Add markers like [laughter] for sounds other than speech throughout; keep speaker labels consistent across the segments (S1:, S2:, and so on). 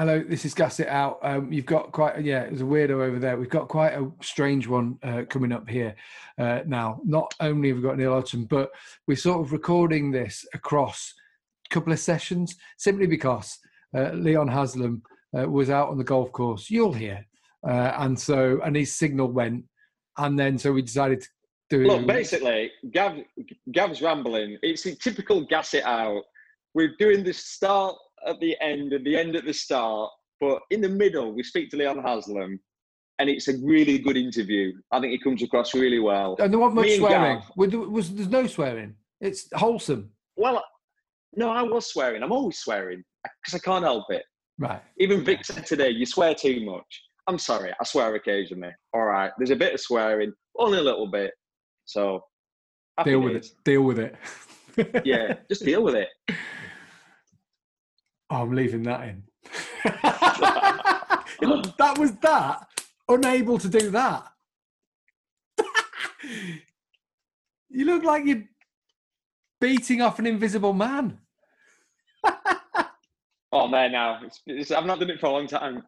S1: Hello, this is Gas It Out. Um, you've got quite, yeah, there's a weirdo over there. We've got quite a strange one uh, coming up here uh, now. Not only have we got Neil Hodgson, but we're sort of recording this across a couple of sessions simply because uh, Leon Haslam uh, was out on the golf course. You'll hear. Uh, and so, and his signal went. And then, so we decided to do it.
S2: Look, basically, Gav, Gav's rambling. It's a typical Gas It Out. We're doing the start at the end and the end at the start, but in the middle, we speak to Leon Haslam, and it's a really good interview. I think it comes across really well.
S1: And there wasn't much swearing.
S2: Gav-
S1: Was, was, there's no swearing. It's wholesome.
S2: Well, no, I was swearing. I'm always swearing because I can't help it.
S1: Right.
S2: Even Vic said today, you swear too much. I'm sorry, I swear occasionally. All right, there's a bit of swearing, only a little bit. So,
S1: Deal with
S2: days.
S1: it. Deal with it. [laughs]
S2: Yeah, just deal with it.
S1: Oh, I'm leaving that in. [laughs] that was that. Unable to do that. [laughs] you look like you're beating off an invisible man. [laughs]
S2: Oh man, now it's, it's, I've not done it for a long time.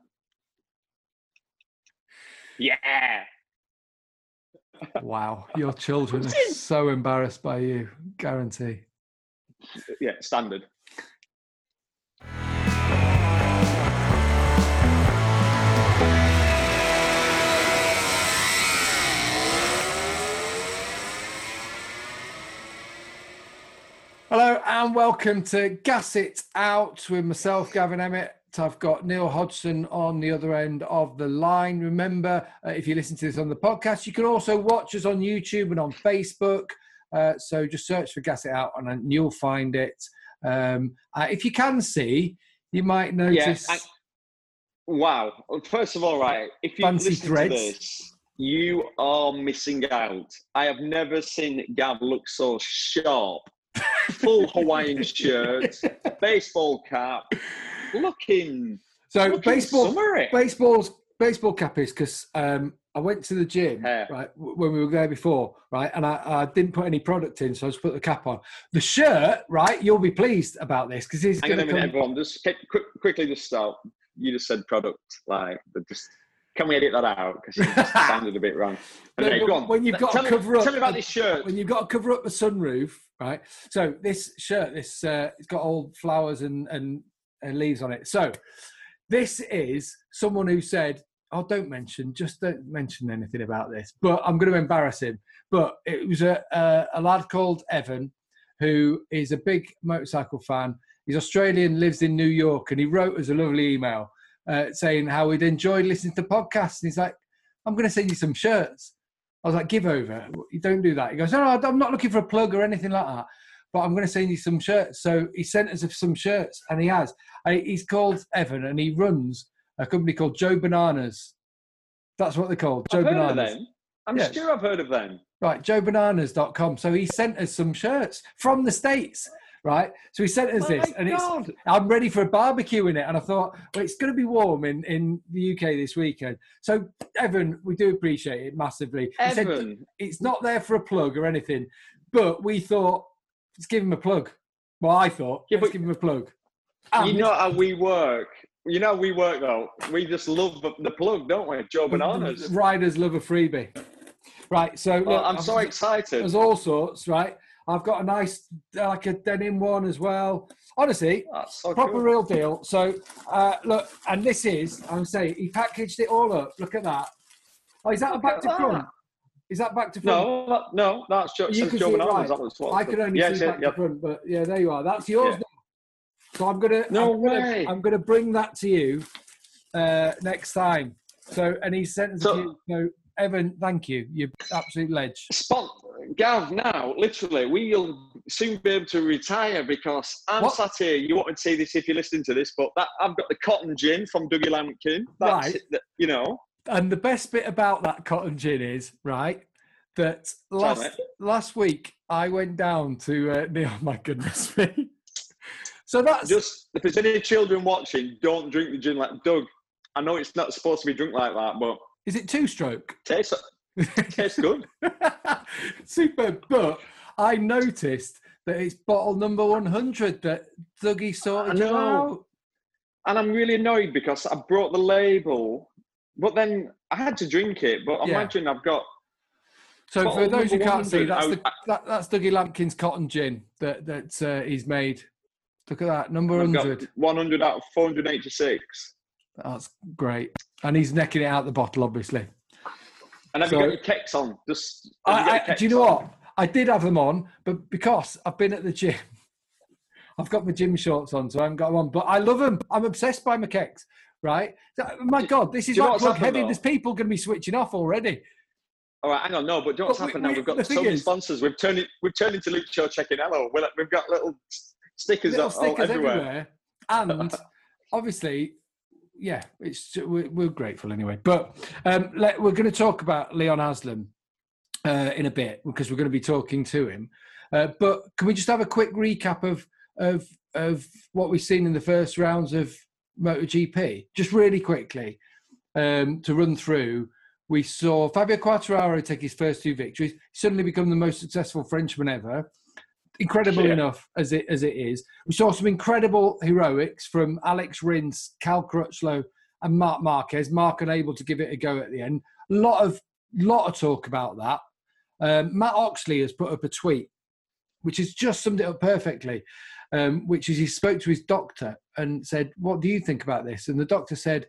S2: Yeah,
S1: Wow, your children are so embarrassed by you. Guarantee.
S2: yeah, standard.
S1: Hello and welcome to Gas It Out with myself, Gavin Emmett. I've got Neil Hodgson on the other end of the line. Remember, uh, if you listen to this on the podcast, you can also watch us on YouTube and on Facebook. Uh, so just search for Gas It Out and you'll find it. Um, uh, if you can see, you might notice.
S2: I- Wow. First of all, right, if you
S1: Fancy
S2: listen
S1: threads.
S2: to this, you are missing out. I have never seen Gav look so sharp. Full Hawaiian shirt, [laughs] baseball cap, looking.
S1: so
S2: looking
S1: baseball, baseball's baseball cap is because um, I went to the gym
S2: Yeah.
S1: right when we were there before, right, and I, I didn't put any product in, so I just put the cap on. The shirt, right, you'll be pleased about this because it's
S2: Hang on
S1: going
S2: a
S1: to
S2: minute,
S1: come.
S2: everyone. Just quick, quick, quickly, just stop. You just said product, like, just can we edit that out because it [laughs] sounded a bit wrong.
S1: No, but
S2: go on.
S1: when you've got to
S2: tell me,
S1: cover up
S2: tell me about
S1: the-
S2: this shirt.
S1: When you've got to cover up the sunroof, right? So this shirt, this uh, it's got old flowers and, and and leaves on it. So this is someone who said, "Oh, don't mention, just don't mention anything about this." But I'm going to embarrass him. But it was a a, a lad called Evan, who is a big motorcycle fan. He's Australian, lives in New York, and he wrote us a lovely email uh, saying how he'd enjoyed listening to podcasts. And he's like, "I'm going to send you some shirts." I was like, "Give over! You don't do that." He goes, "No, no, I'm not looking for a plug or anything like that." But I'm going to send you some shirts. So he sent us some shirts, and he has. He's called Evan, and he runs a company called Joe Bananas. That's what they're called, Joe
S2: I've
S1: Bananas.
S2: I'm
S1: Yeah.
S2: sure I've heard of them.
S1: Right, joebananas.com. So he sent us some shirts from the States, right? So he sent us this,
S2: My
S1: and it's I'm ready for a barbecue in it. And I thought, well, it's going to be warm in, in the UK this weekend. So, Evan, we do appreciate it massively. He said
S2: Evan,
S1: it's not there for a plug or anything, but we thought, let's give him a plug. Well, I thought,
S2: Yeah,
S1: let's give him a plug.
S2: you know how we work. You know how we work though. We just love the, plug, don't we? Joe Bananas.
S1: Riders love a freebie. Right, so
S2: Well,
S1: look,
S2: I'm so excited.
S1: There's all sorts, right? I've got a nice, like a denim one as well. Honestly,
S2: That's so
S1: proper
S2: cool.
S1: real deal. So, uh, look, and this is, I'm saying, he packaged it all up. Look at that. Oh, is that a back to front? Is that back to front?
S2: No, that- no, that's just
S1: You can
S2: Joe
S1: see it right.
S2: That was.
S1: I could only
S2: yes,
S1: see
S2: yeah,
S1: back
S2: yeah.
S1: to front, but yeah, there you are. That's yours
S2: Yeah.
S1: now. So I'm gonna,
S2: No
S1: I'm gonna,
S2: way.
S1: I'm gonna bring that to you uh, next time. So, and he sent
S2: So-
S1: few. So, Evan, thank you. You're absolute ledge.
S2: Spot, Gav, now, literally, we'll soon be able to retire because I'm
S1: What?
S2: sat here. You won't see this if you're listening to this, but that I've got the cotton gin from Dougie Lampkin. That's
S1: Right.
S2: it, that- you know.
S1: And the best bit about that cotton gin is right that last last week I went down to uh, [laughs] Neil. My goodness me. So that's
S2: Just if there's any children watching, don't drink the gin like Doug. I know it's not supposed to be drunk like that, but
S1: is it two stroke?
S2: tastes tastes good. [laughs]
S1: Super. But I noticed that it's bottle number one hundred that Dougie sorted
S2: I
S1: you
S2: know.
S1: out.
S2: and I'm really annoyed because I brought the label, but then I had to drink it. But
S1: Yeah.
S2: imagine I've got
S1: So for those who can't see,
S2: 100,
S1: that's the, that, that's Dougie Lampkin's cotton gin that that uh, he's made. Look at that, number hundred.
S2: 100 out of 486.
S1: That's great, and he's necking it out the bottle, obviously.
S2: And have
S1: So-
S2: you got your kecks on? Just have you got
S1: I, I, do you know
S2: on?
S1: what? I did have them on, but because I've been at the gym, [laughs] I've got my gym shorts on, so I haven't got them on. But I love them. I'm obsessed by my kecks. Right? So, my God, this is like plug heavy.
S2: though?
S1: There's people going to be switching off already.
S2: All right, hang on. No, but do you know what's
S1: But we-
S2: happened now?
S1: we-
S2: We've got so many
S1: is-
S2: sponsors. We've turned it. We've turned into Luke Show checking hello. We're like, we've got little stickers,
S1: little
S2: all,
S1: stickers
S2: everywhere.
S1: everywhere. And obviously, yeah, it's we're, we're grateful anyway. But um, let, we're going to talk about Leon Haslam uh, in a bit because we're going to be talking to him. Uh, but can we just have a quick recap of of of what we've seen in the first rounds of MotoGP, just really quickly um, to run through? We saw Fabio Quartararo take his first two victories, suddenly become the most successful Frenchman ever. Incredible
S2: Yeah.
S1: enough as it as it is. We saw some incredible heroics from Alex Rins, Cal Crutchlow, and Marc Marquez. Marc unable to give it a go at the end. A lot of lot of talk about that. Um, Matt Oxley has put up a tweet, which has just summed it up perfectly. Um, which is he spoke to his doctor and said, "What do you think about this?" And the doctor said,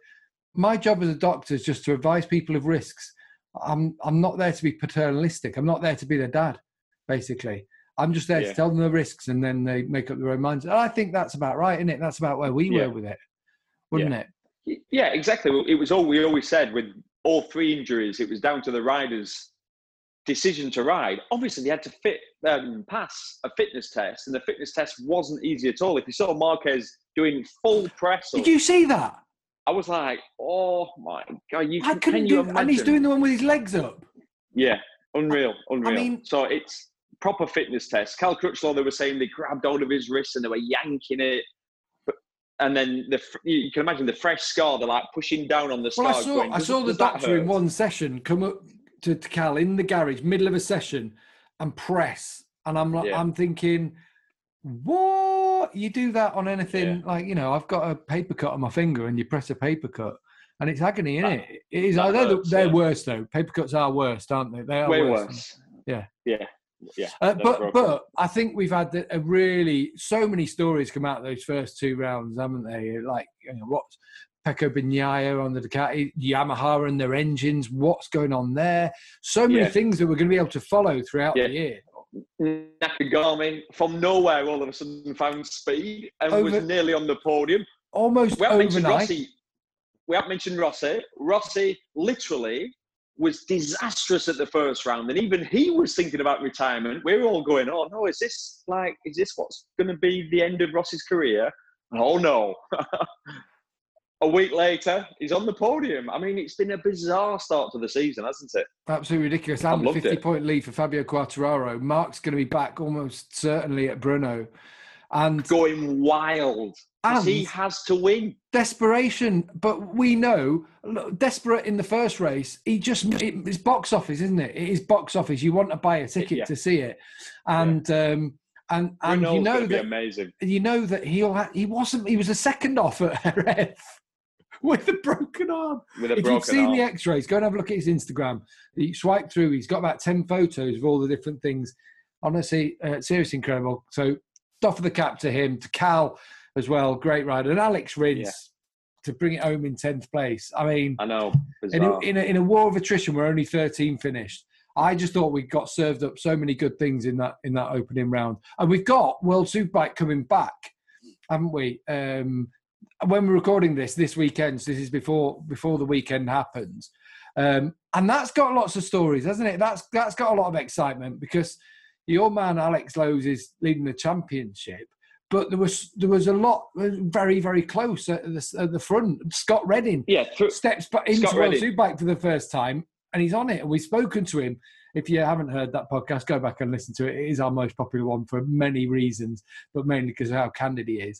S1: "My job as a doctor is just to advise people of risks. I'm I'm not there to be paternalistic. I'm not there to be their dad, basically." I'm just there
S2: Yeah.
S1: to tell them the risks, and then they make up their own minds. And I think that's about right, isn't it? That's about where we
S2: Yeah.
S1: were with it, wouldn't it?
S2: Yeah, exactly. It was all we always said with all three injuries. It was down to the riders' decision to ride. Obviously, they had to fit um, pass a fitness test, and the fitness test wasn't easy at all. If you saw Marquez doing full press,
S1: Did you see that?
S2: I was like, "Oh my god!" You
S1: I
S2: can,
S1: couldn't
S2: can
S1: do.
S2: you
S1: And he's doing the one with his legs up.
S2: Yeah, unreal, unreal.
S1: I mean-
S2: so it's proper fitness test. Cal Crutchlow, they were saying they grabbed hold of his wrist and they were yanking it. And then the you can imagine the fresh scar. They're like pushing down on the scar.
S1: Well, I saw.
S2: going,
S1: I saw the doctor in one session come up to, to Cal in the garage, middle of a session, and press. And I'm like,
S2: Yeah.
S1: I'm thinking, what? You do that on anything?
S2: Yeah.
S1: Like you know, I've got a paper cut on my finger, and you press a paper cut, and it's agony, isn't
S2: That-
S1: it? It is.
S2: that
S1: They're, the- they're
S2: yeah.
S1: worse though. Paper cuts are worse, aren't they? They are
S2: Way
S1: worse.
S2: worse.
S1: Yeah.
S2: Yeah. Yeah.
S1: Uh, but but I think we've had a really so many stories come out of those first two rounds, haven't they? Like you know, what Pecco Bagnaia on the Ducati, Yamaha and their engines, what's going on there? So many
S2: Yeah.
S1: things that we're going to be able to follow throughout
S2: Yeah.
S1: the year.
S2: Nakagami from nowhere all of a sudden found speed and
S1: Over-
S2: was nearly on the podium.
S1: Almost
S2: We
S1: overnight.
S2: Rossi. We haven't mentioned Rossi. Rossi literally was disastrous at the first round, and even he was thinking about retirement. We're all going, "Oh no, is this like, is this what's going to be the end of Ross's career?" Oh no. [laughs] a week later, he's on the podium. I mean, it's been a bizarre start to the season, hasn't it?
S1: Absolutely ridiculous. And a 50
S2: it.
S1: point lead for Fabio Quartararo. Marc's going to be back almost certainly at Brno. And
S2: Going wild. 'Cause he has to win.
S1: desperation, but we know, look, desperate in the first race, he just, it, it's box office, isn't it? It is box office. You want to buy a ticket
S2: Yeah.
S1: to see it. And, um, and, and you know that,
S2: amazing.
S1: you know that he'll, ha- he wasn't, he was a second off at [laughs] Jerez with a broken arm.
S2: With a
S1: if
S2: broken
S1: you've seen
S2: arm.
S1: the x-rays go and have a look at his instagram he swipe through he's got about 10 photos of all the different things honestly uh, seriously incredible so doff of the cap to him to cal as well great rider and alex rins
S2: Yeah.
S1: to bring it home in 10th place i mean
S2: I know.
S1: in a, in, a, in a war of attrition we're only 13 finished I just thought we got served up so many good things in that in that opening round, and we've got World Superbike coming back, haven't we? Um, when we're recording this this weekend, so this is before before the weekend happens, um, and that's got lots of stories, hasn't it? That's that's got a lot of excitement because your man Alex Lowes is leading the championship, but there was there was a lot uh, very very close at the, at the front. Scott Redding
S2: yeah, through,
S1: steps back into
S2: Scott
S1: World. Superbike for the first time, and he's on it. And we've spoken to him. If you haven't heard that podcast, go back and listen to it. It is our most popular one for many reasons, but mainly because of how candid he is.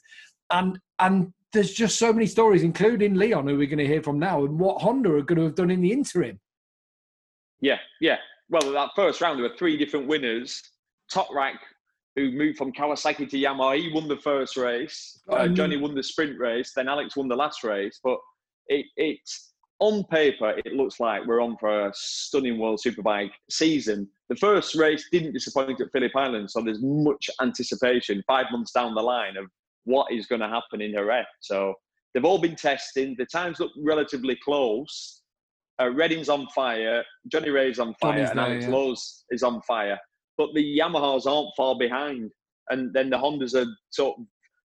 S1: And and there's just so many stories, including Leon, who we're going to hear from now, and what Honda are going to have done in the interim.
S2: yeah, yeah. Well, that first round there were three different winners. Toprak who moved from Kawasaki to Yamaha. He won the first race. Uh, Johnny won the sprint race. Then Alex won the last race. But it, it's on paper, it looks like we're on for a stunning World Superbike season. The first race didn't disappoint at Phillip Island, so there's much anticipation five months down the line of what is going to happen in Jerez. So they've all been testing. The times look relatively close. Uh, Redding's on fire, Johnny Rea's on fire,
S1: Johnny's
S2: and
S1: there,
S2: Alex
S1: yeah.
S2: Lowes is on fire. But the Yamahas aren't far behind, and then the Hondas are sort of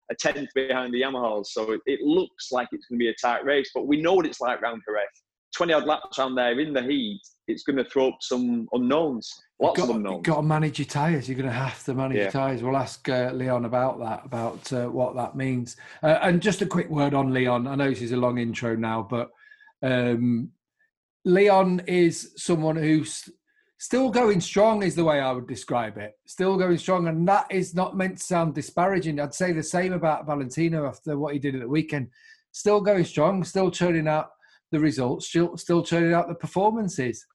S2: a tenth behind the Yamahas. So it, it looks like it's going to be a tight race, but we know what it's like round Jerez. 20 odd laps around there in the heat, it's going to throw up some unknowns, lots
S1: got,
S2: of unknowns.
S1: You've got to manage your tyres. You're going to have to manage
S2: Yeah.
S1: your tyres. We'll ask uh, Leon about that, about uh, what that means. Uh, and just a quick word on Leon. I know this is a long intro now, but um, Leon is someone who's still going strong, is the way I would describe it. Still going strong, and that is not meant to sound disparaging. I'd say the same about Valentino after what he did at the weekend. Still going strong, still churning out the results, still still churning out the performances.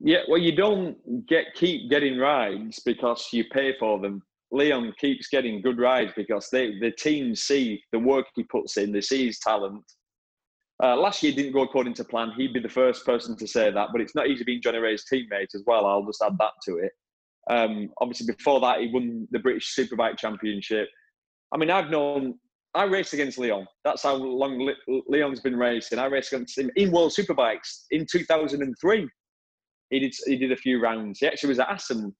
S2: Yeah, well, you don't get keep getting rides because you pay for them. Leon keeps getting good rides because they the team see the work he puts in. They see his talent. Uh, last year didn't go according to plan. He'd be the first person to say that, but it's not easy being Johnny Rea's teammate as well. I'll just add that to it. Um, obviously, before that, he won the British Superbike Championship. I mean, I've known I raced against Leon. That's how long Le- Leon's been racing. I raced against him in World Superbikes in 2003 he did he did a few rounds. He actually was at Assen.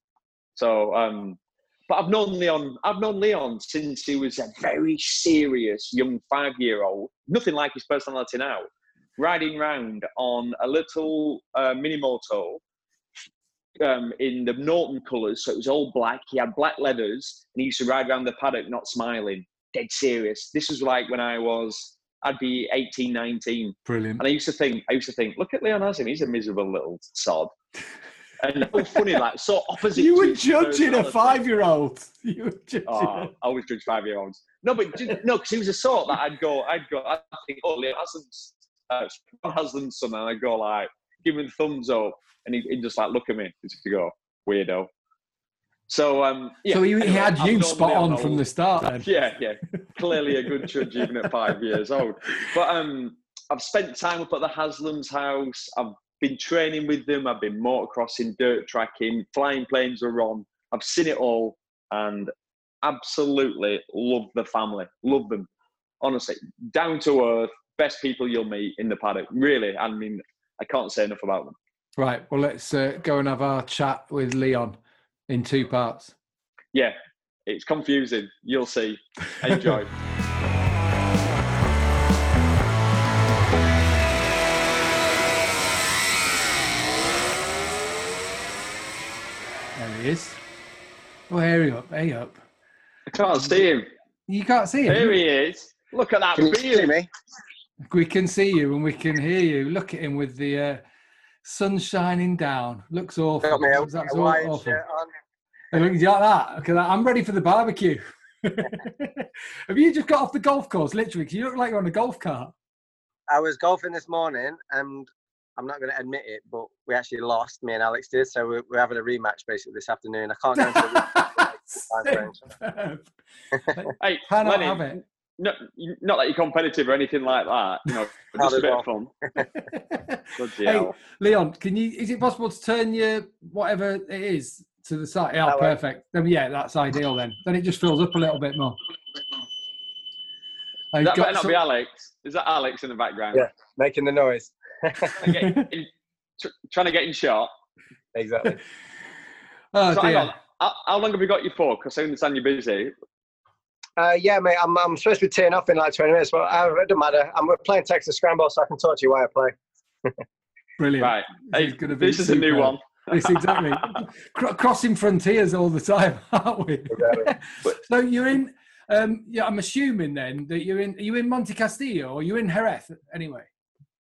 S2: So, um, but I've known Leon. I've known Leon since he was a very serious young five year old. Nothing like his personality now. Riding round on a little uh, mini moto um, in the Norton colours, so it was all black. He had black leathers, and he used to ride around the paddock not smiling, dead serious. This was like when I was, I'd be 18, 19.
S1: Brilliant.
S2: And I used to think, I used to think, look at Leon Haslam, he's a miserable little sod. And how funny, like so opposite.
S1: You were judging a five-year-old. You were judging.
S2: Oh, I always judge five year olds. No, but no, because he was a sort that I'd go, I'd go, I'd think, oh, Leon Haslam's, uh, Haslam's son, and I'd go like, give him thumbs up, and he'd, he'd just like look at me, just go, weirdo. So, um, yeah.
S1: so he, he
S2: anyway,
S1: had you spot on from the start. Then.
S2: yeah, yeah. Clearly a good judge even at five years old. But um, I've spent time up at the Haslam's house. I've been training with them. I've been motocrossing, dirt tracking, flying planes are on. I've seen it all and absolutely love the family. Love them. Honestly, down to earth, best people you'll meet in the paddock. Really, I mean, I can't say enough about them.
S1: Right. Well, let's uh, go and have our chat with Leon in two parts.
S2: Yeah, it's confusing. You'll see. Enjoy. [laughs]
S1: he is. Oh, hurry up, hurry up.
S2: I can't see him.
S1: You can't see him.
S2: Here he is. Look at that
S3: Can you see me?
S1: We can see you and we can hear you. Look at him with the uh, sun shining down. Looks awful.
S3: Got me a,
S1: Looks
S3: a
S1: absolutely awful.
S3: shirt on.
S1: Hey, look, you like that? Okay, that. I'm ready for the barbecue. [laughs] Have you just got off the golf course, literally? 'Cause you look like you're on a golf cart.
S3: I was golfing this morning, and I'm not going to admit it, but we actually lost. Me and Alex did, so we're, we're having a rematch basically this afternoon. I can't go into the [laughs] time frame.
S1: Superb. [laughs]
S2: Hey,
S1: Cannot
S2: Lenny,
S1: have it.
S2: not, not that you're competitive or anything like that, you know, [laughs] just a bit
S3: all.
S2: of fun.
S1: Hey. Leon, can you? Is it possible to turn your whatever it is to the side? Yeah,
S3: That way.
S1: perfect. Then, yeah, that's ideal. Then, then it just fills up a little bit more. I've
S2: That better not
S1: some-
S2: be Alex. Is that Alex in the background?
S3: Yeah. Making the noise.
S2: Get [laughs] in- tr- trying to get in shot.
S3: exactly. [laughs]
S1: oh
S2: so hang
S1: dear.
S2: on. How, how long have we got you for? Because I understand you're busy.
S3: Uh, yeah, mate, I'm, I'm supposed to be teeing off in like 20 minutes, but uh, it doesn't matter. I'm playing Texas Scramble, so I can talk to you while I play.
S1: Brilliant.
S2: Right.
S1: This is gonna be
S2: this is a new one.
S1: This exactly [laughs] Cro- crossing frontiers all the time, aren't we?
S3: Exactly.
S1: so you're in. Um, yeah, I'm assuming then that you're in. Are you in Monte Castillo or you in Jerez anyway?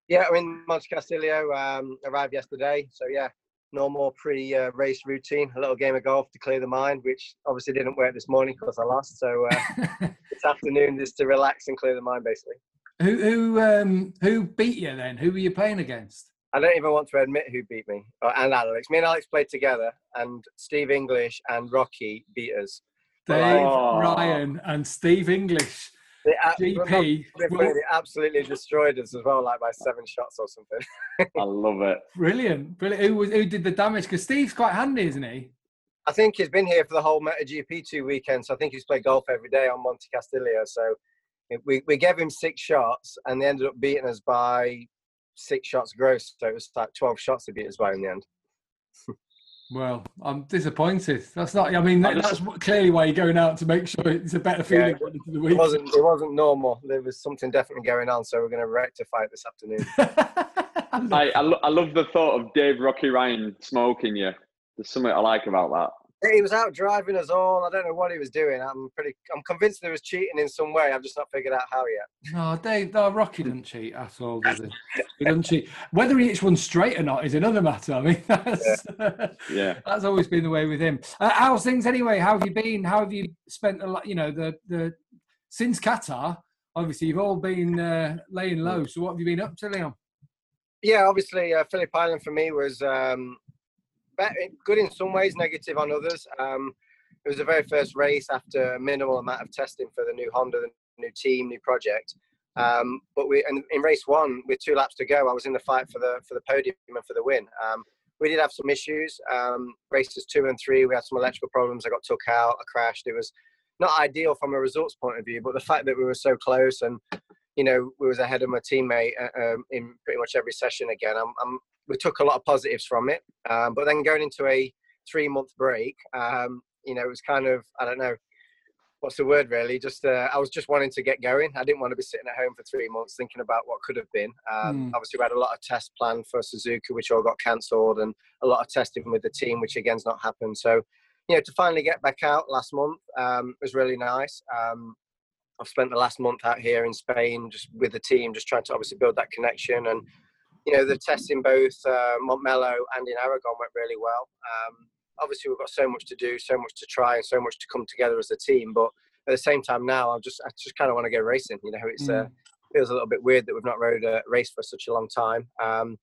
S3: Yeah, I'm in Monte Castillo. Um, arrived yesterday, so yeah, normal pre-race routine. A little game of golf to clear the mind, which obviously didn't work this morning because I lost. So uh, [laughs] this afternoon is to relax and clear the mind, basically.
S1: who who um who beat you then? Who were you playing against?
S3: I don't even want to admit who beat me uh, and Alex. Me and Alex played together, and Steve English and Rocky beat us.
S1: Dave
S2: Oh.
S1: Ryan and Steve English,
S3: They,
S1: GP. [laughs] will-
S3: absolutely destroyed us as well, like by seven shots or something.
S2: I love it.
S1: Brilliant, brilliant. Who was who did the damage? Because Steve's quite handy, isn't he?
S3: I think he's been here for the whole MotoGP two weekends. So I think he's played golf every day on Monte Castillo. So we, we gave him six shots and they ended up beating us by six shots gross. So it was like 12 shots they beat us by in the end. [laughs]
S1: Well, I'm disappointed. That's not. I mean, that, that's clearly why you're going out to make sure it's a better feeling going into the
S3: It wasn't, it wasn't normal. There was something definitely going on. So we're going to rectify it this afternoon.
S1: I [laughs] love
S2: I, I, lo- I love the thought of Dave Rocky Ryan smoking you. There's something I like about that.
S3: He was out driving us all. I don't know what he was doing. I'm pretty. I'm convinced there was cheating in some way. I've just not figured out how yet.
S1: No, Dave, no, Rocky didn't cheat at all, does he? He doesn't cheat. Whether he hits one straight or not is another matter. I mean, [laughs] that's,
S2: Yeah.
S1: that's always been the way with him. Uh, how's things anyway? How have you been? How have you spent a lot? You know, the the since Qatar. Obviously, you've all been uh, laying low. So, what have you been up to, Leon?
S3: Yeah, obviously, uh, Phillip Island for me was um, bet- good in some ways, negative on others. Um, it was the very first race after a minimal amount of testing for the new Honda, the new team, new project. Um, but we, and in race one, with two laps to go, I was in the fight for the for the podium and for the win. Um, we did have some issues. Um, races two and three, we had some electrical problems. I got took out. I crashed. It was not ideal from a results point of view, but the fact that we were so close and you know, we was ahead of my teammate uh, um, in pretty much every session again. I'm, I'm, we took a lot of positives from it, um, but then going into a three month break, um, you know, it was kind of I don't know what's the word really. Just uh, I was just wanting to get going. I didn't want to be sitting at home for three months thinking about what could have been. Um,
S1: Mm.
S3: Obviously, we had a lot of tests planned for Suzuka, which all got cancelled, and a lot of testing with the team, which again's not happened. So, you know, to finally get back out last month um, was really nice. Um, I've spent the last month out here in Spain, just with the team, just trying to obviously build that connection. And you know, the tests in both uh, Montmello and in Aragon went really well. Um, obviously, we've got so much to do, so much to try, and so much to come together as a team. But at the same time, now I just I just kind of want to go racing. You know, it's uh, feels a little bit weird that we've not rode a race for such a long time. Um,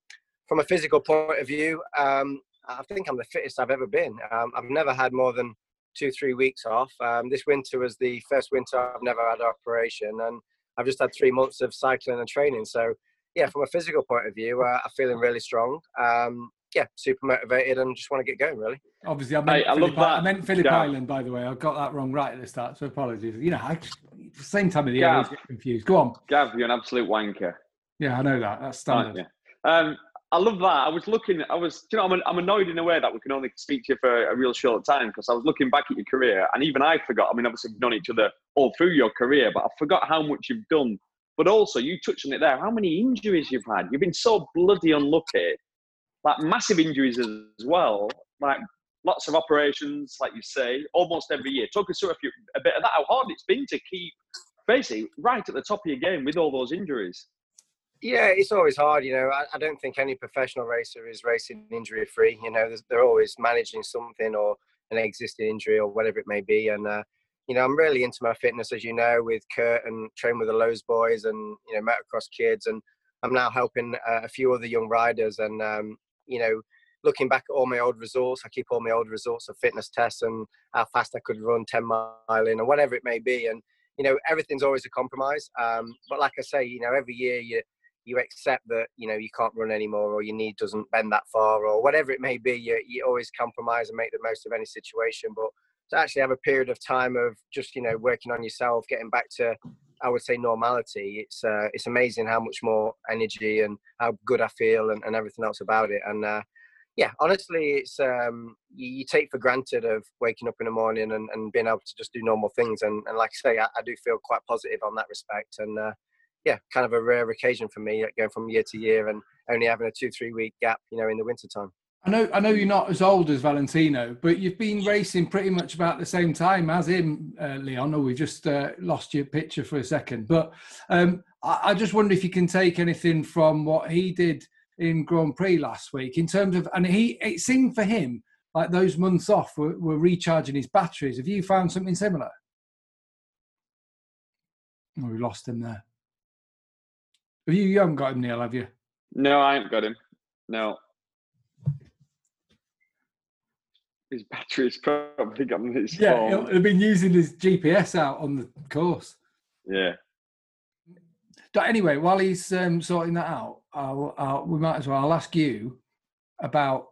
S3: from a physical point of view, um, I think I'm the fittest I've ever been. Um, I've never had more than two, three weeks off. Um, this winter was the first winter I've never had an operation, and I've just had three months of cycling and training. So, yeah, from a physical point of view, uh, I'm feeling really strong. Um, yeah, super motivated and just want to get going, really.
S1: Obviously, I meant,
S2: I love
S1: Phillip, I meant Phillip
S2: Yeah.
S1: Island, by the way. I got that wrong right at the start, so apologies. You know, I, same time of the year, I
S2: Yeah.
S1: get confused. Go on.
S2: Gav, you're an absolute wanker.
S1: Yeah, I know that. That's
S2: aren't
S1: standard.
S2: Um, I love that. I was looking. I was, you know, I'm, I'm annoyed in a way that we can only speak to you for a real short time because I was looking back at your career, and even I forgot. I mean, obviously we've known each other all through your career, but I forgot how much you've done. But also, you touched on it there. How many injuries you've had? You've been so bloody unlucky. Like massive injuries as well. Like lots of operations, like you say, almost every year. Talk us through a, few, a bit of that. How hard it's been to keep basically right at the top of your game with all those injuries.
S3: Yeah, it's always hard. You know, I, I don't think any professional racer is racing injury free. You know, they're always managing something or an existing injury or whatever it may be. And, uh, you know, I'm really into my fitness, as you know, with Kurt and train with the Lowes boys and, you know, motocross kids. And I'm now helping uh, a few other young riders. And, um, you know, looking back at all my old results, I keep all my old results of fitness tests and how fast I could run 10 mile in or whatever it may be. And, you know, everything's always a compromise. Um, but like I say, you know, every year you, you accept that you know you can't run anymore or your knee doesn't bend that far or whatever it may be you, you always compromise and make the most of any situation but to actually have a period of time of just you know working on yourself getting back to i would say normality. It's uh, it's amazing how much more energy and how good i feel and, and everything else about it. And uh, yeah honestly it's um, you, you take for granted of waking up in the morning and, and being able to just do normal things. And, and like i say I, I do feel quite positive on that respect. And uh, yeah, kind of a rare occasion for me, like, going from year to year and only having a two, three week gap, you know, in the winter time.
S1: I know, I know you're not as old as Valentino, but you've been racing pretty much about the same time as him, uh, Leon. Or we just uh, lost your picture for a second, but um, I, I just wonder if you can take anything from what he did in Grand Prix last week in terms of, and he it seemed for him like those months off were, were recharging his batteries. Have you found something similar? Oh, we lost him there. Have you, you haven't got him, Neil, have you?
S2: No, I haven't got him. No. His battery's [laughs] probably gone his
S1: Yeah,
S2: phone.
S1: he'll, he'll been using his GPS out on the course.
S2: Yeah.
S1: But anyway, while he's um, sorting that out, I'll, I'll, we might as well. I'll ask you about,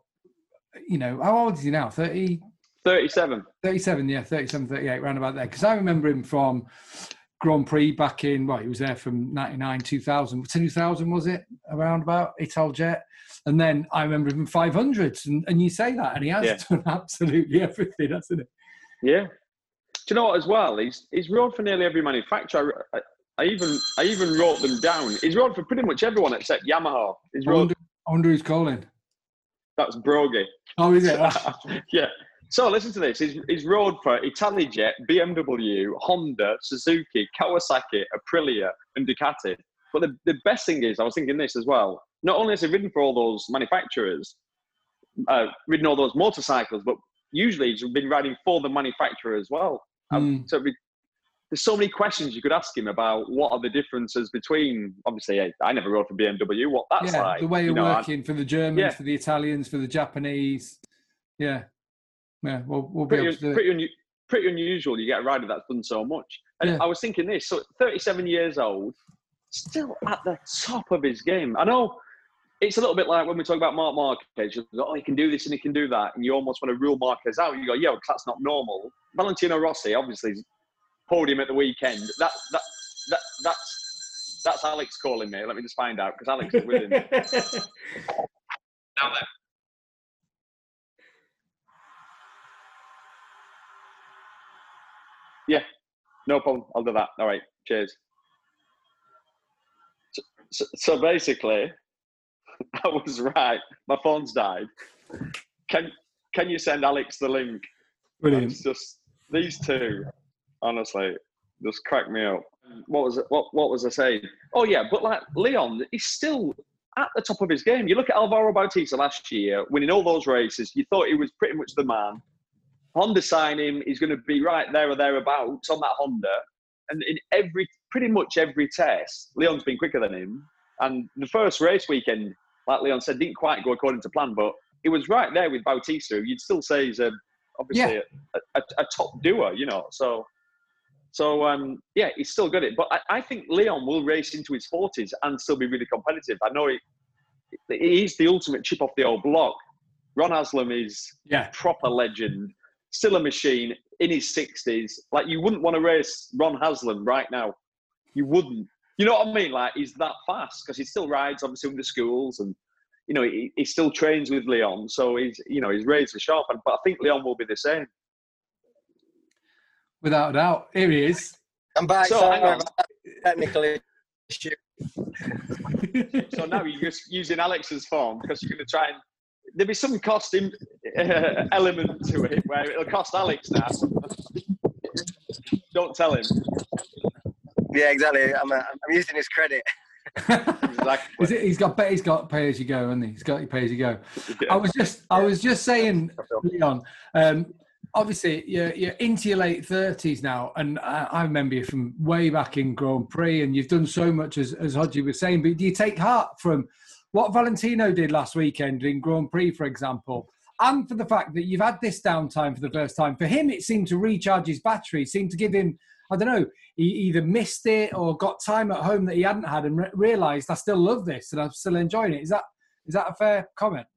S1: you know, how old is he now? 30,
S2: 37.
S1: 37, yeah, 37, 38, round about there. Because I remember him from Grand Prix back in, well, he was there from 99, 2000, 2000 was it? Around about Italjet. And then I remember him 500s. And, and you say that, and he has
S2: Yeah. [laughs]
S1: done absolutely everything, hasn't he?
S2: Yeah. Do you know what? As well, he's he's rode for nearly every manufacturer. I, I even I even wrote them down. He's rode for pretty much everyone except Yamaha. He's
S1: I
S2: rode.
S1: wonder, I wonder who's calling.
S2: That's Brogy.
S1: Oh, is it? [laughs]
S2: yeah. So listen to this. He's, he's rode for Italjet, BMW, Honda, Suzuki, Kawasaki, Aprilia, and Ducati. But the, the best thing is, I was thinking this as well. Not only has he ridden for all those manufacturers, uh, ridden all those motorcycles, but usually he's been riding for the manufacturer as well. Um,
S1: Mm.
S2: so be- there's so many questions you could ask him about what are the differences between. Obviously, I, I never rode for BMW. What that's
S1: yeah,
S2: like,
S1: the way
S2: you
S1: you're
S2: know, I-
S1: working for the Germans,
S2: Yeah.
S1: for the Italians, for the Japanese. Yeah, yeah. We'll we'll be
S2: pretty,
S1: able to do it.
S2: pretty, unu- pretty unusual. You get a rider that's done so much. And
S1: Yeah.
S2: I was thinking this. So, 37 years old, still at the top of his game. I know it's a little bit like when we talk about Marc Marquez. You go, oh, he can do this and he can do that, and you almost want to rule Marquez out. You go, yeah, 'cause that's not normal. Valentino Rossi, obviously, is podium at the weekend. That that that that's that's Alex calling me. Let me just find out because Alex is with him. [laughs] now then. Yeah, no problem. I'll do that. All right. Cheers. So, so, so basically, [laughs] I was right. My phone's died. Can can you send Alex the link?
S1: Brilliant.
S2: It's just these two, honestly, just crack me up. What was it? What what was I saying? Oh yeah, but like Leon, he's still at the top of his game. You look at Alvaro Bautista last year, winning all those races. You thought he was pretty much the man. Honda sign him. He's going to be right there or thereabouts on that Honda. And in every, pretty much every test, Leon's been quicker than him. And the first race weekend, like Leon said, didn't quite go according to plan, but it was right there with Bautista. You'd still say he's a, obviously a, a, a top doer, you know. So, so um, yeah, he's still got it. But I, I think Leon will race into his forties and still be really competitive. I know he, he's the ultimate chip off the old block. Ron Haslam is
S1: Yeah.
S2: proper legend, still a machine in his sixties. Like you wouldn't want to race Ron Haslam right now. You wouldn't. You know what I mean? Like he's that fast because he still rides obviously with the schools and you know he, he still trains with Leon. So he's you know he's razor sharp. And but I think Leon will be the same.
S1: Without a doubt. Here he is.
S3: I'm back.
S2: So,
S3: sorry
S2: hang on.
S3: about that technical.
S2: So now you're just using Alex's phone because you're going to try and there'll be some cost in, uh, element to it where it'll cost Alex now. Don't tell him.
S3: Yeah, exactly. I'm, uh, I'm using his credit.
S2: Exactly.
S1: Is it, he's got he's got pay as you go, hasn't he? He's got your pay as you go. I was just I was just saying, Leon. Um, obviously, you're, you're into your late thirties now, and I, I remember you from way back in Grand Prix, and you've done so much as as Hodgie was saying. But do you take heart from what Valentino did last weekend in Grand Prix, for example? And for the fact that you've had this downtime for the first time, for him, it seemed to recharge his battery, seemed to give him, I don't know, he either missed it or got time at home that he hadn't had and re- realised, I still love this and I'm still enjoying it. Is that is that a fair comment?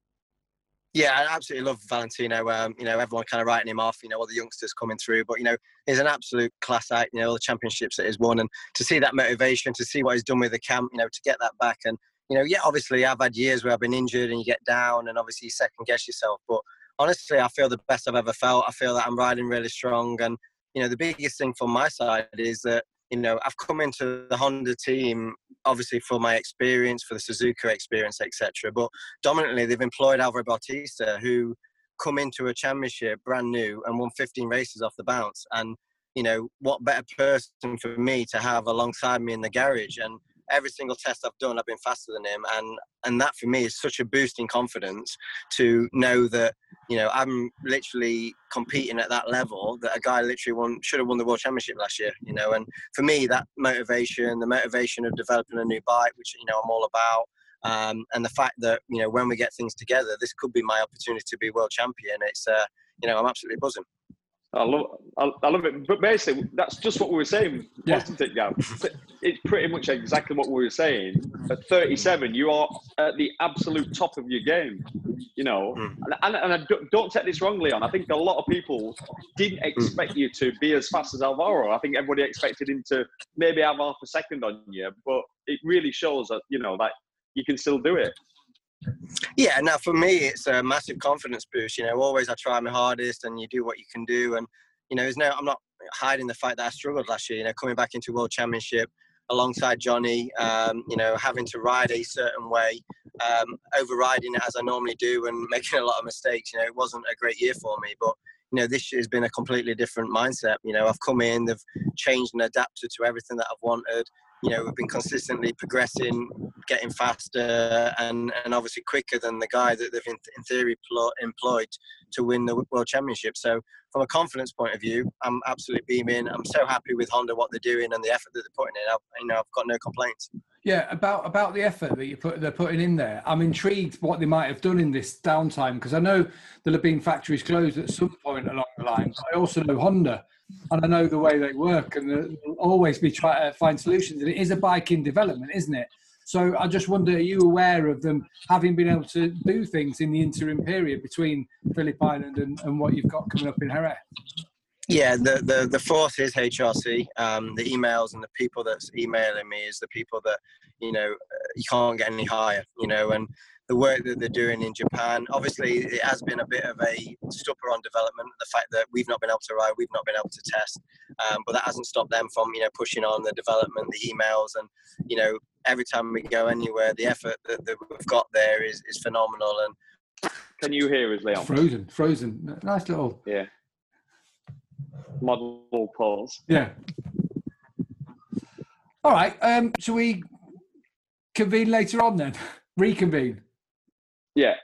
S3: Yeah, I absolutely love Valentino. Um, you know, everyone kind of writing him off. You know, all the youngsters coming through, but you know, he's an absolute class act. You know, all the championships that he's won, and to see that motivation, to see what he's done with the camp, you know, to get that back, and you know, yeah, obviously I've had years where I've been injured and you get down, and obviously you second guess yourself. But honestly, I feel the best I've ever felt. I feel that I'm riding really strong, and you know, the biggest thing from my side is that you know I've come into the Honda team obviously for my experience, for the Suzuka experience, etc. But dominantly, they've employed Alvaro Bautista, who come into a championship brand new and won 15 races off the bounce. And you know, what better person for me to have alongside me in the garage? And every single test I've done, I've been faster than him, and and that for me is such a boost in confidence to know that you know I'm literally competing at that level that a guy literally won should have won the world championship last year. You know, and for me that motivation, the motivation of developing a new bike, which you know I'm all about. Um, and the fact that you know when we get things together, this could be my opportunity to be world champion. It's uh, you know I'm absolutely buzzing.
S2: I love, I, I love it. But basically, that's just what we were saying,
S1: Yeah.
S2: wasn't it, Gav? It's pretty much exactly what we were saying. At 37, you are at the absolute top of your game. You know,
S3: Mm.
S2: and, and, and don't, don't take this wrong, on. I think a lot of people didn't expect you to be as fast as Alvaro. I think everybody expected him to maybe have half a second on you, but it really shows that you know that you can still do it.
S3: Yeah, now for me, it's a massive confidence boost. You know, always I try my hardest, and you do what you can do. And you know, there's no, I'm not hiding the fact that I struggled last year. You know, coming back into World Championship alongside Johnny, um, you know, having to ride a certain way, um, overriding it as I normally do, and [laughs] making a lot of mistakes. You know, it wasn't a great year for me, but you know, this year has been a completely different mindset. You know, I've come in, they've changed and adapted to everything that I've wanted. You know, we've been consistently progressing, getting faster, and, and obviously quicker than the guy that they've in, in theory pl- employed to win the World Championship. So, from a confidence point of view, I'm absolutely beaming. I'm so happy with Honda what they're doing and the effort that they're putting in. I've, you know, I've got no complaints.
S1: Yeah, about about the effort that you put they're putting in there. I'm intrigued what they might have done in this downtime because I know there'll have been factories closed at some point along the line. I also know Honda, and I know the way they work, and they'll always be trying to find solutions. And it is a bike in development, isn't it? So I just wonder, are you aware of them having been able to do things in the interim period between Phillip Island and, and what you've got coming up in Jerez?
S3: Yeah, the, the, the fourth is HRC. Um, the emails and the people that's emailing me is the people that, you know, uh, you can't get any higher, you know, and the work that they're doing in Japan, obviously it has been a bit of a stopper on development. The fact that we've not been able to ride, we've not been able to test, um, but that hasn't stopped them from, you know, pushing on the development, the emails, and, you know, every time we go anywhere, the effort that, that we've got there is, is phenomenal. And
S2: Can you hear us, Leon?
S1: Frozen, frozen, nice little,
S2: Yeah. Model pause.
S1: yeah. All right, um, shall we convene later on then? [laughs] Reconvene.
S2: Yeah.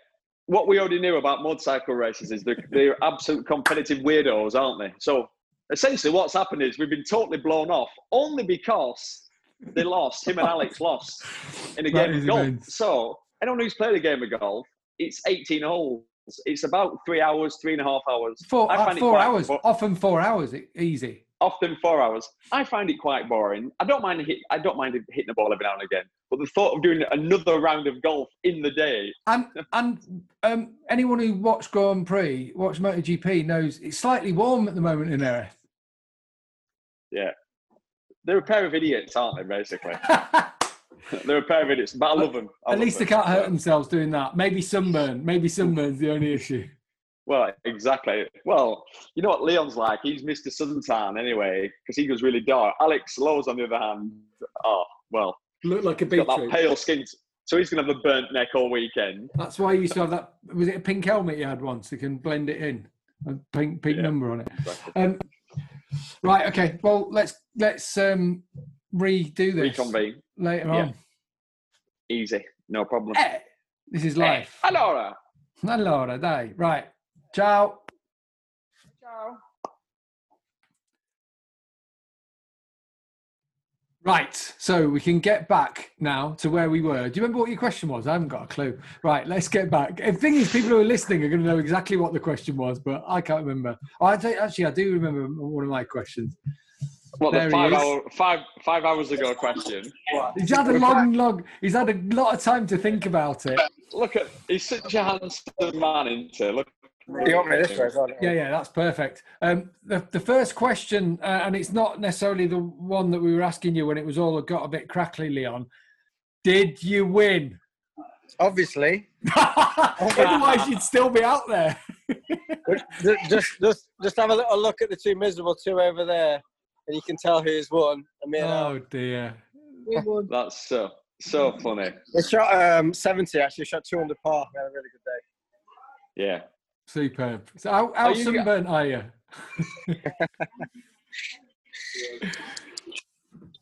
S2: What we already knew about motorcycle races is they're, they're absolute competitive weirdos, aren't they? So essentially, what's happened is we've been totally blown off only because they lost. Him and Alex [laughs] lost in a
S1: That
S2: game of golf.
S1: immense.
S2: So anyone who's played a game of golf, it's 18 holes. It's about three hours, three and a half hours.
S1: Four,
S2: I
S1: uh,
S2: find it
S1: four hours,
S2: bo-
S1: often four hours, easy.
S2: often four hours. I find it quite boring. I don't mind hit, I don't mind hitting the ball every now and again, but the thought of doing another round of golf in the day,
S1: And [laughs] and um, anyone who watched Grand Prix, watched MotoGP, knows it's slightly warm at the moment in Jerez.
S2: yeah, they're a pair of idiots, aren't they? Basically, [laughs] they're a pair of idiots. But I love them. I
S1: At
S2: love
S1: least they can't hurt themselves doing that. Maybe sunburn. Maybe sunburn's the only issue.
S2: Well, exactly. Well, you know what Leon's like? He's Mr. Suntan anyway, because he goes really dark. Alex Lowes, on the other hand, oh, well,
S1: Look like a
S2: he's got that
S1: beetroot.
S2: pale skin. So he's going to have a burnt neck all weekend.
S1: That's why you used to have that. Was it a pink helmet you had once? You can blend it in, a pink pink
S2: Yeah.
S1: number on it.
S2: Exactly.
S1: Um, right. Okay. Well, let's let's um, redo this
S2: Reconvene.
S1: later
S2: Yeah.
S1: on.
S2: Easy. No problem.
S1: Eh, this is life.
S2: Allora.
S1: Allora, dai. Right. Ciao.
S2: Ciao.
S1: Right, so we can get back now to where we were. Do you remember what your question was? I haven't got a clue. Right, let's get back. The thing is, people who are listening are going to know exactly what the question was, but I can't remember. Oh, I actually, I do remember one of my questions.
S2: Well,
S1: There
S2: the five hour, five five hours ago question.
S1: He's had a long, long. He's had a lot of time to think about it.
S2: Look at he's such a handsome man, into look.
S3: You want me this way?
S1: Yeah, yeah, that's perfect. Um, the the first question, uh, and it's not necessarily the one that we were asking you when it was all got a bit crackly, Leon. Did you win?
S3: Obviously. [laughs] [laughs]
S1: Otherwise, you'd still be out there.
S3: Just, just, just, just have a little look at the two miserable two over there, and you can tell who's won. I mean,
S1: Oh dear.
S2: That's so so funny.
S3: they shot um, 70 actually, shot 200 par. We had a really good day.
S2: Yeah.
S1: Superb. So how, how
S2: Are you-
S1: sunburnt are you? [laughs]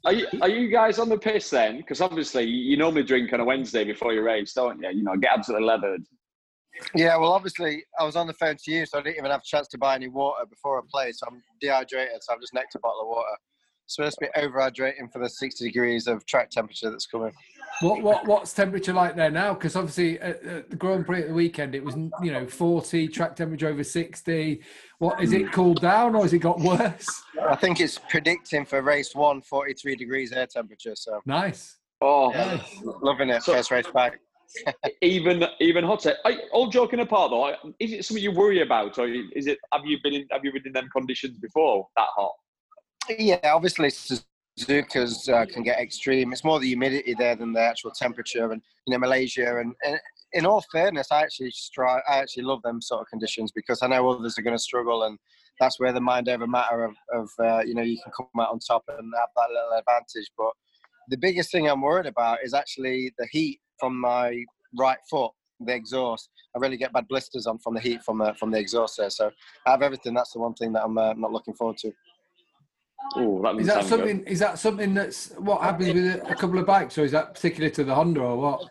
S2: Are you, are you guys on the piss then? Because obviously you normally drink on a Wednesday before your race, don't you? You know, get absolutely leathered.
S3: Yeah, well, obviously, I was on the phone to you, so I didn't even have a chance to buy any water before I played. So I'm dehydrated, so I've just necked a bottle of water. Supposed to be overhydrating for the 60 degrees of track temperature that's coming.
S1: What what what's temperature like there now? Because obviously at, at, the Grand Prix at the weekend it was you know 40 track temperature over 60. What is it cooled down or has it got worse?
S3: I think it's predicting for race one 43 degrees air temperature. So
S1: nice.
S2: Oh,
S3: yeah, loving it. So, First race back. [laughs]
S2: even even hotter. all joking apart though, is it something you worry about, or is it? Have you been in? Have you been in them conditions before? That hot?
S3: Yeah, obviously Suzuka's uh, can get extreme. It's more the humidity there than the actual temperature, and you know Malaysia. And, and in all fairness, I actually strive. I actually love them sort of conditions because I know others are going to struggle, and that's where the mind over matter of, of uh, you know you can come out on top and have that little advantage. But the biggest thing I'm worried about is actually the heat from my right foot, the exhaust. I really get bad blisters on from the heat from the from the exhaust there. So I have everything. That's the one thing that I'm uh, not looking forward to.
S2: Oh, that
S1: is that something? Good. Is that something that's what happens with a couple of bikes, or is that particular to the Honda, or what?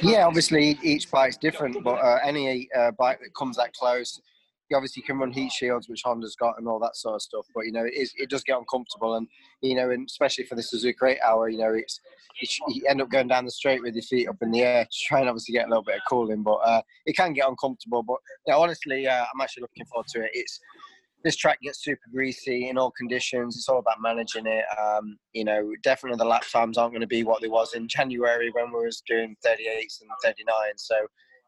S3: Yeah, obviously each bike's different, but uh, any uh, bike that comes that close, you obviously can run heat shields, which Honda's got, and all that sort of stuff. But you know, it, is, it does get uncomfortable, and you know, and especially for the Suzuka Eight Hour, you know, it's, it's, you end up going down the straight with your feet up in the air, to try and obviously get a little bit of cooling. But uh, it can get uncomfortable. But yeah, honestly, uh, I'm actually looking forward to it. It's this track gets super greasy in all conditions. It's all about managing it. Um, you know, definitely the lap times aren't going to be what they was in January when we was doing 38s and 39. So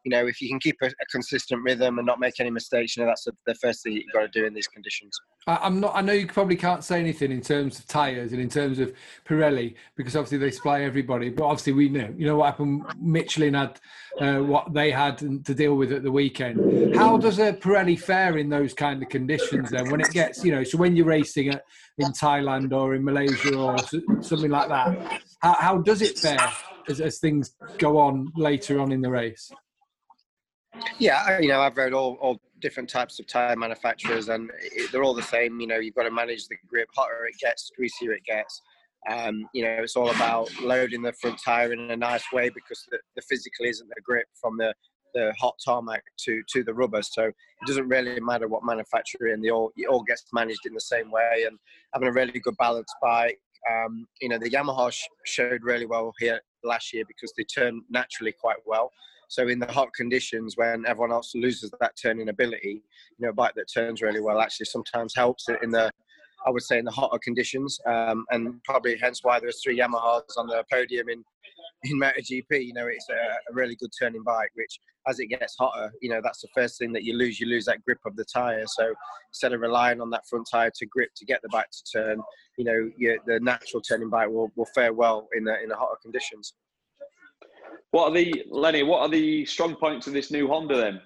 S3: you know, if you can keep a, a, consistent rhythm and not make any mistakes, you know, that's the, the first thing you've got to do in these conditions.
S1: I, am not. I know you probably can't say anything in terms of tyres and in terms of Pirelli because obviously they supply everybody. But obviously we know, you know, what happened. Michelin had uh, what they had to deal with at the weekend. How does a Pirelli fare in those kind of conditions then? When it gets, you know, so when you're racing at, in Thailand or in Malaysia or something like that, how, how does it fare as, as things go on later on in the race?
S3: Yeah, you know, I've read all, all different types of tire manufacturers, and it, they're all the same. You know, you've got to manage the grip. Hotter it gets, greasier it gets. Um, you know, it's all about loading the front tire in a nice way because the, the physical isn't the grip from the, the hot tarmac to to the rubber. So it doesn't really matter what manufacturer, and the all it all gets managed in the same way. And having a really good balanced bike. Um, you know, the Yamaha sh- showed really well here last year because they turn naturally quite well. So in the hot conditions, when everyone else loses that turning ability, you know, a bike that turns really well actually sometimes helps in the, I would say, in the hotter conditions, um, and probably hence why there's three Yamahas on the podium in in MotoGP. You know, it's a, a, really good turning bike, which as it gets hotter, you know, that's the first thing that you lose. You lose that grip of the tire. So instead of relying on that front tire to grip to get the bike to turn, you know, the natural turning bike will, will fare well in the, in the hotter conditions.
S2: What are the Lenny? What are the strong points of this new Honda then?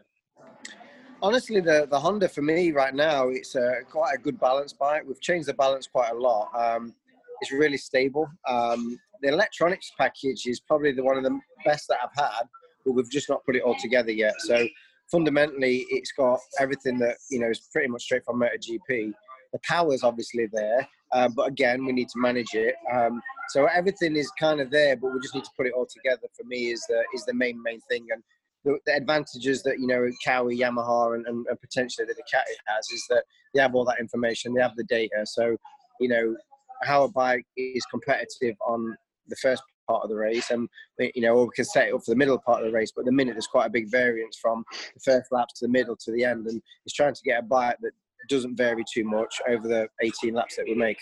S3: Honestly, the the Honda for me right now, it's a, quite a good balance bike. We've changed the balance quite a lot. Um, it's really stable. Um, the electronics package is probably the one of the best that I've had, but we've just not put it all together yet. So fundamentally, it's got everything that you know is pretty much straight from MotoGP. The power's obviously there, uh, but again, we need to manage it. Um, so everything is kind of there, but we just need to put it all together. For me, is the is the main main thing, and the, the advantages that you know Kawi, Yamaha, and, and, and potentially the Ducati has is that they have all that information, they have the data. So you know how a bike is competitive on the first part of the race, and you know, or we can set it up for the middle part of the race. But the minute there's quite a big variance from the first laps to the middle to the end, and it's trying to get a bike that doesn't vary too much over the 18 laps that we make.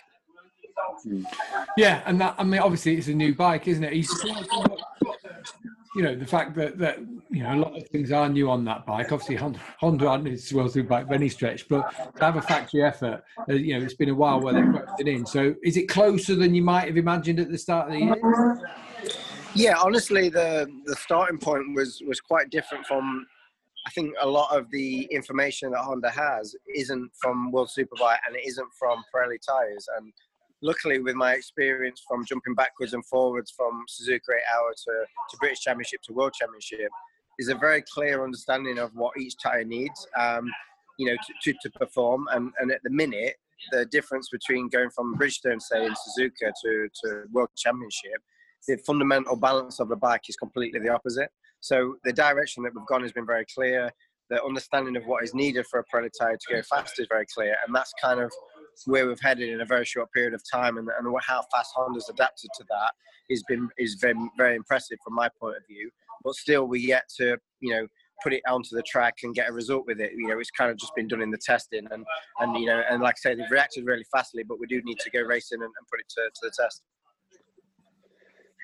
S1: Yeah, and that I mean, obviously, it's a new bike, isn't it? He's, you know, the fact that that you know a lot of things are new on that bike. Obviously, Honda, aren't its well through bike by any stretch, but to have a factory effort, uh, you know, it's been a while where they've put it in. So, is it closer than you might have imagined at the start of the year?
S3: Yeah, honestly, the the starting point was was quite different from I think a lot of the information that Honda has isn't from World Superbike and it isn't from Pirelli tires. And luckily with my experience from jumping backwards and forwards from Suzuka 8 Hour to, to British Championship to World Championship, is a very clear understanding of what each tyre needs, um, you know, to, to, to, perform. And, and at the minute, the difference between going from Bridgestone, say, in Suzuka to, to World Championship, the fundamental balance of the bike is completely the opposite. So the direction that we've gone has been very clear. The understanding of what is needed for a tyre to go fast is very clear, and that's kind of where we've headed in a very short period of time and, and how fast Honda's adapted to that has been is very very impressive from my point of view. But still, we yet to you know put it onto the track and get a result with it. You know, it's kind of just been done in the testing, and and you know, and like I say, they've reacted really fastly, but we do need to go racing and, and put it to, to the test.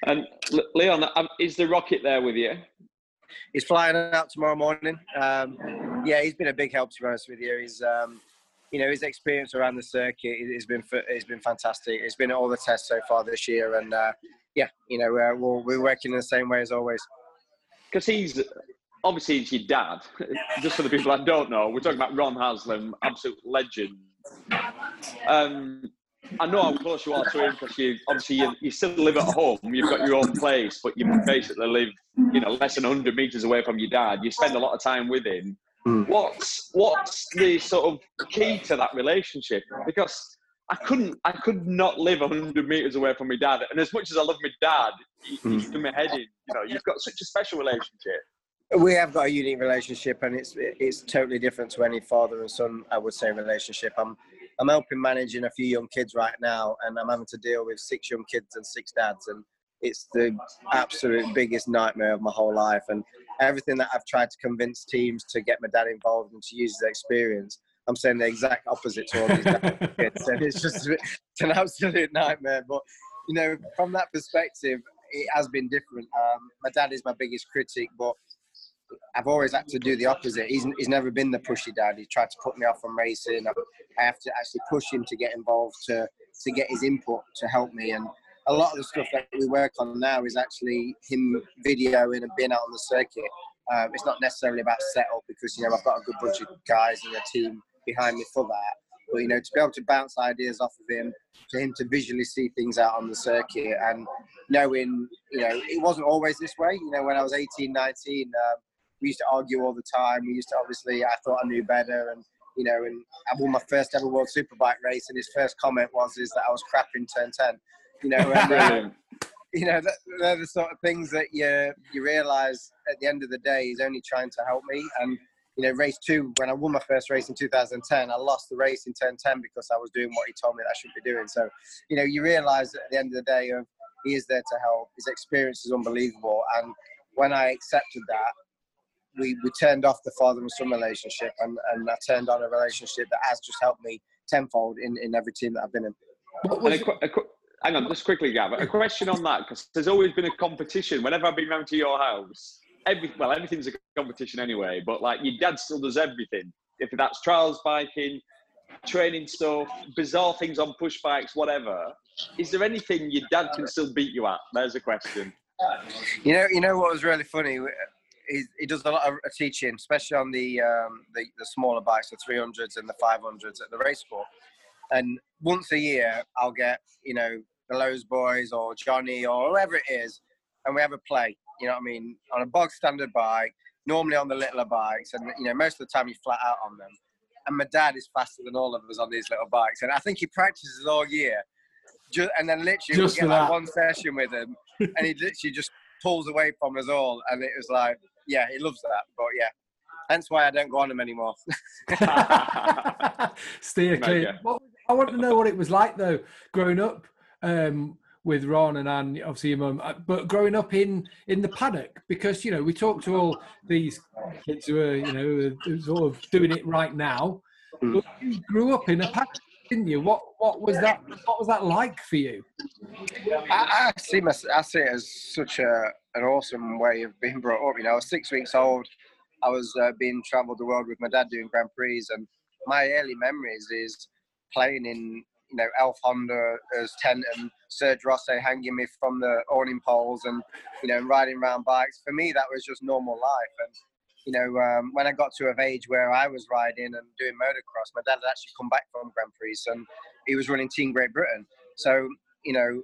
S2: And Leon, um, is the rocket there with you?
S3: He's flying out tomorrow morning. Um, yeah, he's been a big help to be honest with you. He's um, you know his experience around the circuit has been has been fantastic. It's been all the tests so far this year, and uh, yeah, you know we're, we're working in the same way as always.
S2: Because he's obviously he's your dad. Just for the people that don't know, we're talking about Ron Haslam, absolute legend. Um, I know how close you are to him because you obviously you, you, still live at home. You've got your own place, but you basically live, you know, less than 100 meters away from your dad. You spend a lot of time with him. Mm. What's what's the sort of key to that relationship? Because I couldn't, I could not live 100 meters away from my dad. And as much as I love my dad, he, mm. he's in my head in. You know, you've got such a special relationship.
S3: We have got a unique relationship, and it's it's totally different to any father and son, I would say, relationship. I'm I'm helping managing a few young kids right now, and I'm having to deal with six young kids and six dads, and it's the absolute biggest nightmare of my whole life. And everything that I've tried to convince teams to get my dad involved and to use his experience, I'm saying the exact opposite to all these kids, [laughs] and it's just it's an absolute nightmare. But you know, from that perspective, it has been different. Um, my dad is my biggest critic, but I've always had to do the opposite. He's, he's never been the pushy dad. He tried to put me off from racing. I have to actually push him to get involved, to, to get his input to help me. And a lot of the stuff that we work on now is actually him videoing and being out on the circuit. Um, it's not necessarily about setup because, you know, I've got a good bunch of guys and a team behind me for that. But, you know, to be able to bounce ideas off of him, for him to visually see things out on the circuit and knowing, you know, it wasn't always this way. You know, when I was 18, 19, um, we used to argue all the time. We used to obviously, I thought I knew better, and you know, and I won my first ever World Superbike race, and his first comment was is that I was crap in turn ten. You know, and, uh, [laughs] you know, they're the sort of things that you you realise at the end of the day he's only trying to help me. And you know, race two, when I won my first race in 2010, I lost the race in turn 10 because I was doing what he told me that I should be doing. So, you know, you realise at the end of the day, of he is there to help. His experience is unbelievable, and when I accepted that, we, we turned off the father and son relationship and, and I turned on a relationship that has just helped me tenfold in, in every team that I've been in.
S2: A, a, hang on, just quickly, Gav. A question on that because there's always been a competition. Whenever I've been round to your house, every well, everything's a competition anyway. But like your dad still does everything. If that's trials biking, training stuff, bizarre things on push bikes, whatever. Is there anything your dad can still beat you at? There's a question.
S3: You know, you know what was really funny he, he does a lot of teaching, especially on the, um, the, the smaller bikes, the 300s and the 500s at the race course. And once a year, I'll get you know the Lowe's boys or Johnny or whoever it is, and we have a play. You know what I mean? On a bog standard bike, normally on the littler bikes, and you know most of the time you flat out on them. And my dad is faster than all of us on these little bikes, and I think he practices all year. Just, and then literally we get like one session with him, [laughs] and he literally just pulls away from us all, and it was like yeah, he loves that. But yeah, hence why I don't go on him anymore. [laughs]
S1: Steer clear. I want to know what it was like though, growing up um, with Ron and Anne, obviously your mum, uh, but growing up in in the paddock because you know we talk to all these kids who are you know sort of doing it right now. Mm. But you grew up in a paddock didn't you? What what was that? What was that like for you?
S3: I, I see my, I see it as such a an awesome way of being brought up. You know, I was six weeks old. I was uh, being travelled the world with my dad doing Grand Prix, and my early memories is playing in you know Elf Honda as tent and Serge Rosset hanging me from the awning poles and you know riding around bikes. For me, that was just normal life. And you know, um, when I got to an age where I was riding and doing motocross, my dad had actually come back from Grand Prix and he was running Team Great Britain. So, you know,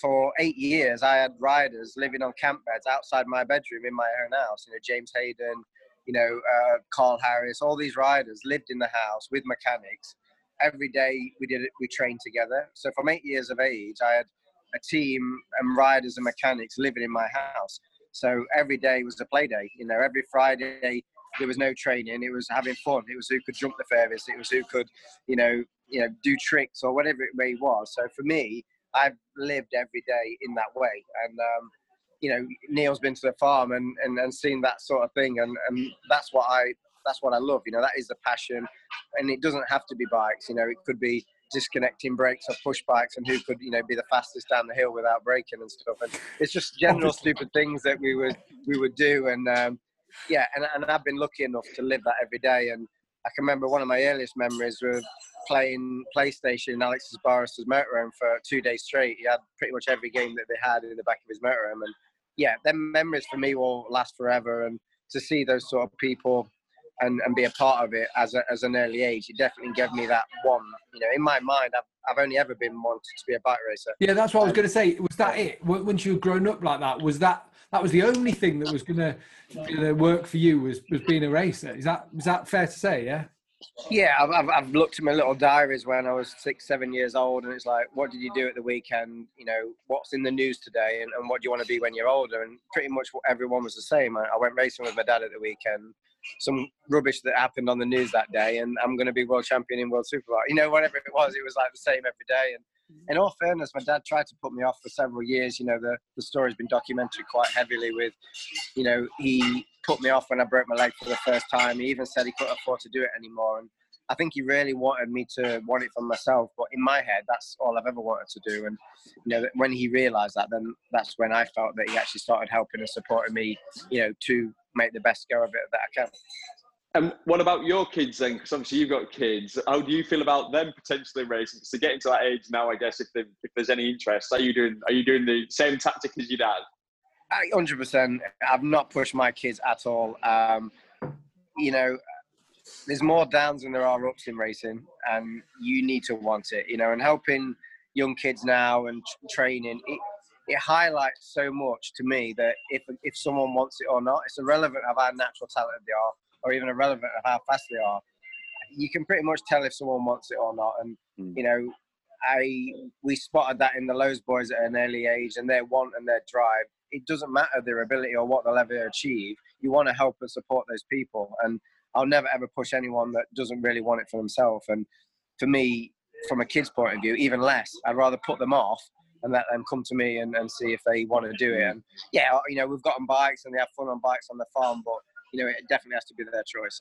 S3: for eight years, I had riders living on camp beds outside my bedroom in my own house. You know, James Haydon, you know, uh, Karl Harris, all these riders lived in the house with mechanics. Every day we did it, we trained together. So from eight years of age, I had a team and riders and mechanics living in my house. So every day was a play day. You know, every Friday there was no training. It was having fun. It was who could jump the furthest. It was who could, you know, you know, do tricks or whatever it may was. So for me, I've lived every day in that way. And um, you know, Neil's been to the farm and, and, and seen that sort of thing, and, and that's what I that's what I love. You know, that is the passion, and it doesn't have to be bikes. You know, it could be disconnecting brakes or push bikes, and who could you know be the fastest down the hill without braking and stuff. And it's just general stupid things that we would we would do, and um, yeah, and, and I've been lucky enough to live that every day. And I can remember one of my earliest memories was playing PlayStation in Alex's Barros's motorhome for two days straight. He had pretty much every game that they had in the back of his motorhome, and yeah, them memories for me will last forever. And to see those sort of people and, and be a part of it as, a, as an early age, it definitely gave me that one. You know, in my mind, I've, I've only ever been wanted to be a bike racer.
S1: Yeah, that's what I was um, going to say. Was that it? Once you were grown up like that, was that that was the only thing that was going to work for you? Was was being a racer? Is that is that fair to say? Yeah.
S3: Yeah, I've, I've, I've, looked at my little diaries when I was six, seven years old, and it's like, what did you do at the weekend? You know, what's in the news today, and, and what do you want to be when you're older? And pretty much everyone was the same. I, I, went racing with my dad at the weekend. Some rubbish that happened on the news that day, and I'm going to be world champion in world superbike. You know, whatever it was, it was like the same every day. And mm-hmm. in all fairness, my dad tried to put me off for several years. You know, the, the story's been documented quite heavily with, you know, he put me off when I broke my leg for the first time. He even said he couldn't afford to do it anymore. And I think he really wanted me to want it for myself. But in my head, that's all I've ever wanted to do. And, you know, when he realized that, then that's when I felt that he actually started helping and supporting me, you know, to make the best go of it that I can.
S2: And what about your kids then? Because obviously you've got kids. How do you feel about them potentially racing? So getting to that age now, I guess if if there's any interest, are you doing are you doing the same tactic as your dad?
S3: Hundred percent. I've not pushed my kids at all. Um, you know, there's more downs than there are ups in racing, and you need to want it. You know, and helping young kids now and training it, it highlights so much to me that if if someone wants it or not, it's irrelevant of how natural talent they are or even irrelevant of how fast they are. You can pretty much tell if someone wants it or not. And mm. you know, I we spotted that in the Lowe's boys at an early age, and their want and their drive. It doesn't matter their ability or what they'll ever achieve. You want to help and support those people. And I'll never ever push anyone that doesn't really want it for themselves. And for me, from a kid's point of view, even less. I'd rather put them off and let them come to me and, and see if they want to do it. And yeah, you know, we've got them bikes and they have fun on bikes on the farm, but you know, it definitely has to be their choice.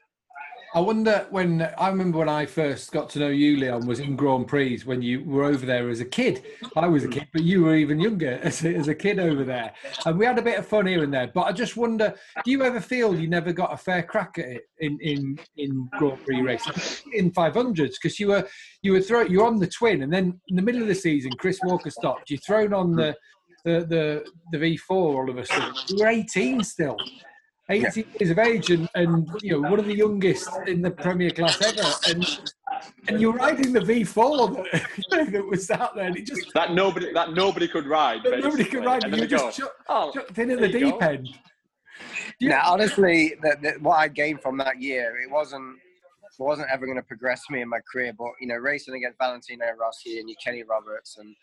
S1: I wonder when I remember when I first got to know you, Leon, was in Grand Prix when you were over there as a kid. I was a kid, but you were even younger [laughs] as a, as a kid over there, and we had a bit of fun here and there. But I just wonder, do you ever feel you never got a fair crack at it in in in Grand Prix racing in 500s because you were you were throw you were on the twin, and then in the middle of the season, Chris Walker stopped. You're thrown on the the the, the V4 all of a sudden. You were 18 still. 18 yeah. years of age and, and you know one of the youngest in the Premier class ever, and and you're riding the V4 that, [laughs] that was out there, and it just
S2: that nobody that nobody could ride.
S1: Nobody could ride, and you just chucked, oh, chucked in at the deep go. end.
S3: Yeah, honestly, the, the, what I gained from that year, it wasn't it wasn't ever going to progress me in my career. But you know, racing against Valentino Rossi and Kenny Roberts, and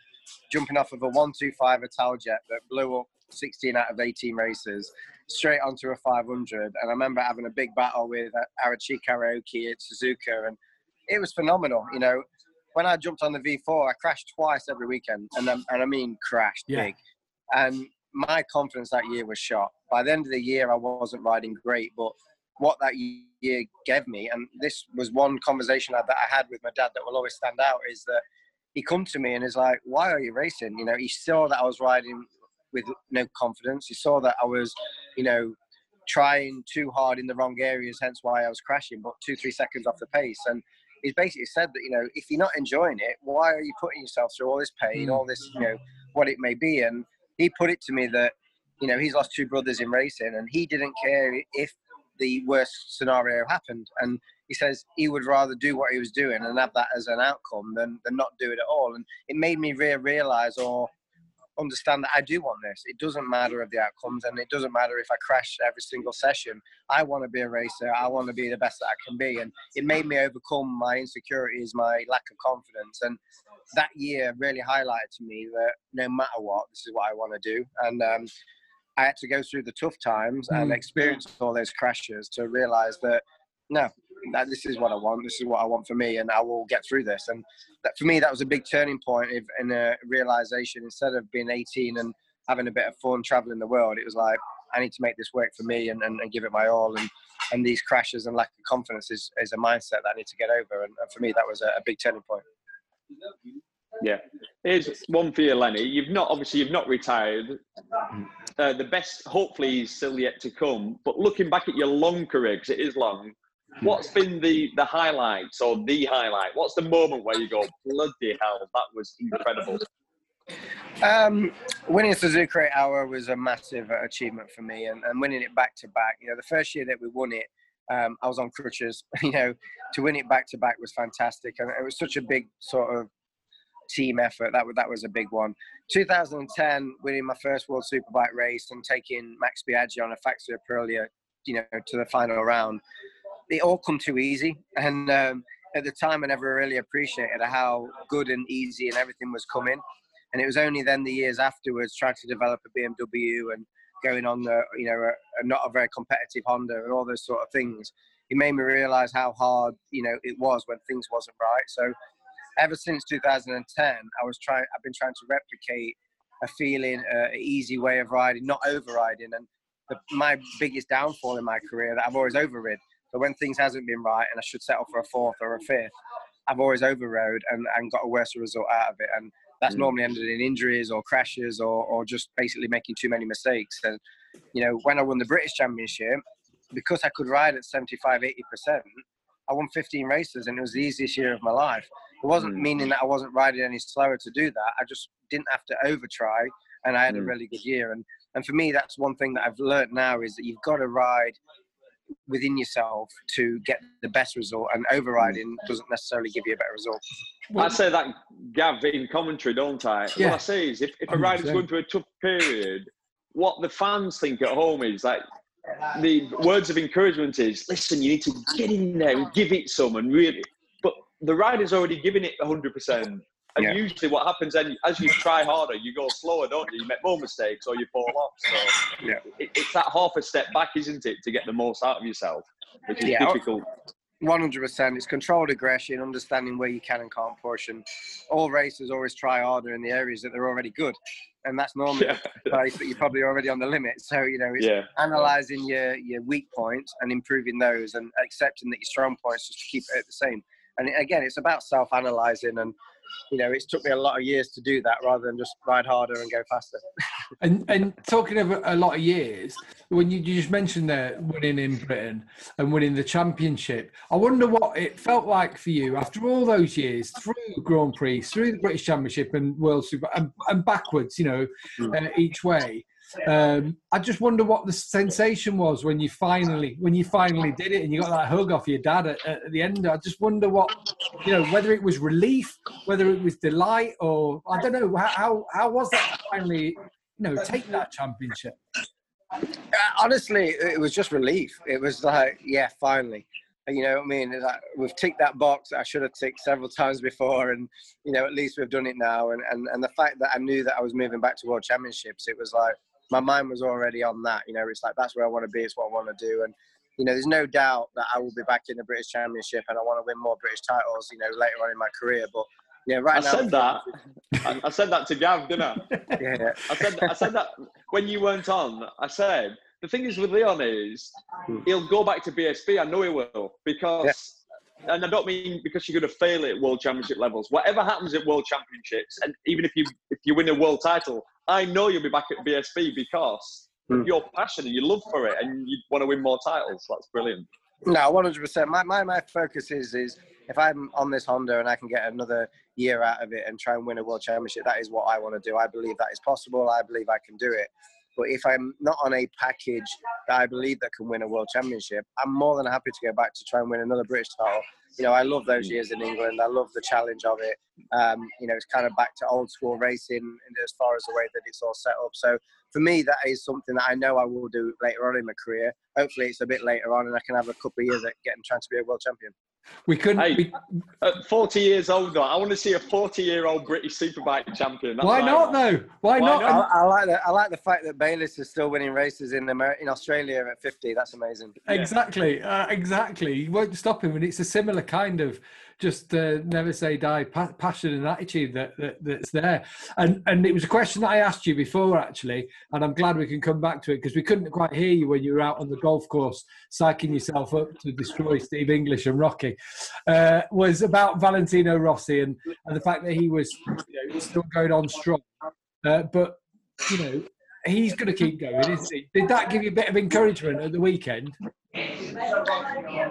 S3: jumping off of a one-two-five Italjet that blew up 16 out of 18 races straight onto a 500. And I remember having a big battle with uh, Haruchika Aoki at Suzuka, and it was phenomenal. You know, when I jumped on the V4, I crashed twice every weekend, and and I mean crashed yeah. big. And my confidence that year was shot. By the end of the year, I wasn't riding great, but what that year gave me, and this was one conversation that I had with my dad that will always stand out, is that he come to me and is like, "Why are you racing?" You know, he saw that I was riding with no confidence. He saw that I was, you know, trying too hard in the wrong areas, hence why I was crashing, but two, three seconds off the pace. And he's basically said that, you know, if you're not enjoying it, why are you putting yourself through all this pain, all this, you hmm. know, what it may be? And he put it to me that, you know, he's lost two brothers in racing and he didn't care if the worst scenario happened. And he says he would rather do what he was doing and have that as an outcome than, than not do it at all. And it made me re- realize or understand that I do want this. It doesn't matter of the outcomes, and it doesn't matter if I crash every single session. I want to be a racer. I want to be the best that I can be, and it made me overcome my insecurities, my lack of confidence, and that year really highlighted to me that no matter what, this is what I want to do. And um, I had to go through the tough times and
S1: Mm.
S3: experience all those crashes to realize that no, that this is what I want. This is what I want for me, and I will get through this. And that, for me, that was a big turning point in a realization. Instead of being 18 and having a bit of fun traveling the world, it was like I need to make this work for me and, and, and give it my all. And and these crashes and lack of confidence is, is a mindset that I need to get over. And, and for me, that was a, a big turning point.
S2: Yeah. Here's one for you, Lenny. You've not obviously you've not retired. Uh, the best, hopefully, is still yet to come. But looking back at your long career, because it is long, what's been the the highlights or the highlight? What's the moment where you go, bloody hell, that was incredible?
S3: Um, winning Suzuka Eight Hour was a massive achievement for me, and, and winning it back to back. You know, the first year that we won it, um, I was on crutches. [laughs] You know, to win it back to back was fantastic, and it was such a big sort of team effort. That was that was a big one. 2010, winning my first World Superbike race and taking Max Biaggi on a Factory Aprilia, you know, to the final round. It all come too easy, and um, at the time, I never really appreciated how good and easy and everything was coming. And it was only then the years afterwards trying to develop a BMW and going on the, you know, a, a not a very competitive Honda and all those sort of things. It made me realize how hard, you know, it was when things wasn't right. So ever since 2010, I was trying, I've been trying to replicate a feeling, uh, an easy way of riding, not overriding. And the, my biggest downfall in my career that I've always overrid. So when things hasn't been right and I should settle for a fourth or a fifth, I've always overrode and, and got a worse result out of it. And that's
S2: Mm.
S3: normally ended in injuries or crashes or, or just basically making too many mistakes. And, you know, when I won the British Championship, because I could ride at 75, 80%, I won 15 races and it was the easiest year of my life. It wasn't
S2: Mm.
S3: meaning that I wasn't riding any slower to do that. I just didn't have to over try and I had a
S2: Mm.
S3: really good year. And, and for me, that's one thing that I've learned now is that you've got to ride within yourself to get the best result and overriding doesn't necessarily give you a better result.
S2: I say that, Gav, in commentary, don't I?
S1: Yeah.
S2: What I say is, if, if a rider's going through a tough period, what the fans think at home is like the words of encouragement is, listen, you need to get in there and give it some and really. But the rider's already giving it 100%. And
S3: Yeah.
S2: usually, what happens then, as you try harder, you go slower, don't you? You make more mistakes or you fall off. So
S3: Yeah.
S2: it, it's that half a step back, isn't it, to get the most out of yourself, which is
S3: Yeah.
S2: difficult.
S3: One hundred percent. It's controlled aggression, understanding where you can and can't push, and all racers always try harder in the areas that they're already good, and that's normally
S2: Yeah.
S3: the place that you're probably already on the limit. So you know, it's
S2: Yeah.
S3: analysing your your weak points and improving those, and accepting that your strong points just to keep it at the same. And again, it's about self-analysing, and you know, it's took me a lot of years to do that, rather than just ride harder and go faster. [laughs]
S1: And and talking of a lot of years, when you, you just mentioned there winning in Britain and winning the championship, I wonder what it felt like for you after all those years through Grand Prix, through the British Championship and World Super, and, and backwards, you know, uh, each way. Um, I just wonder what the sensation was when you finally when you finally did it and you got that hug off your dad at, at the end. I just wonder what you know whether it was relief, whether it was delight, or I don't know how how, was that finally you know take that championship.
S3: Uh, honestly, it was just relief. It was like, yeah, finally. You know what I mean? Like, we've ticked that box that I should have ticked several [laughs] times before, and you know, at least we've done it now. And and and the fact that I knew that I was moving back to World Championships, it was like my mind was already on that. You know, it's like that's where I want to be. It's what I want to do. And you know, there's no doubt that I will be back in the British Championship, and I want to win more British titles. You know, later on in my career. But Yeah, right
S2: I
S3: now,
S2: said that. [laughs] I, I said that to Gav, didn't I? [laughs]
S3: Yeah,
S2: I said I said that when you weren't on. I said the thing is with Leon is
S3: Hmm.
S2: he'll go back to BSB. I know he will because, and I don't mean because you're going to fail at World Championship levels. Whatever happens at World Championships, and even if you if you win a world title, I know you'll be back at BSB because of hmm. your passion and your love for it, and you want to win more titles. That's brilliant.
S3: No, one hundred percent. My my my focus is is if I'm on this Honda and I can get another year out of it and try and win a world championship, that is what I want to do. I believe that is possible. I believe I can do it. But if I'm not on a package that I believe that can win a world championship, I'm more than happy to go back to try and win another British title. You know, I love those years in England. I love the challenge of it. Um, you know, it's kind of back to old school racing as far as the way that it's all set up. So for me, that is something that I know I will do later on in my career. Hopefully, it's a bit later on, and I can have a couple of years at getting trying to be a world champion.
S1: We couldn't.
S2: Hey,
S1: we,
S2: At 40 years old, though, I want to see a 40 year old British Superbike champion. That's
S1: why
S2: what
S1: not though? Why,
S2: Why
S1: not?
S2: not?
S3: I, I like the I like the fact that Bayliss is still winning races in Amer- in Australia at 50. That's amazing.
S2: Yeah.
S1: Exactly, uh, exactly. You won't stop him, and it's a similar kind of just uh, never say die pa- passion and attitude that, that that's there. And and it was a question that I asked you before actually, and I'm glad we can come back to it because we couldn't quite hear you when you were out on the golf course psyching yourself up to destroy Steve English and Rocky. Uh, was about Valentino Rossi and and the fact that he was you know, still going on strong, uh, but you know. He's going to keep going, isn't he? Did that give you a bit of encouragement at the weekend?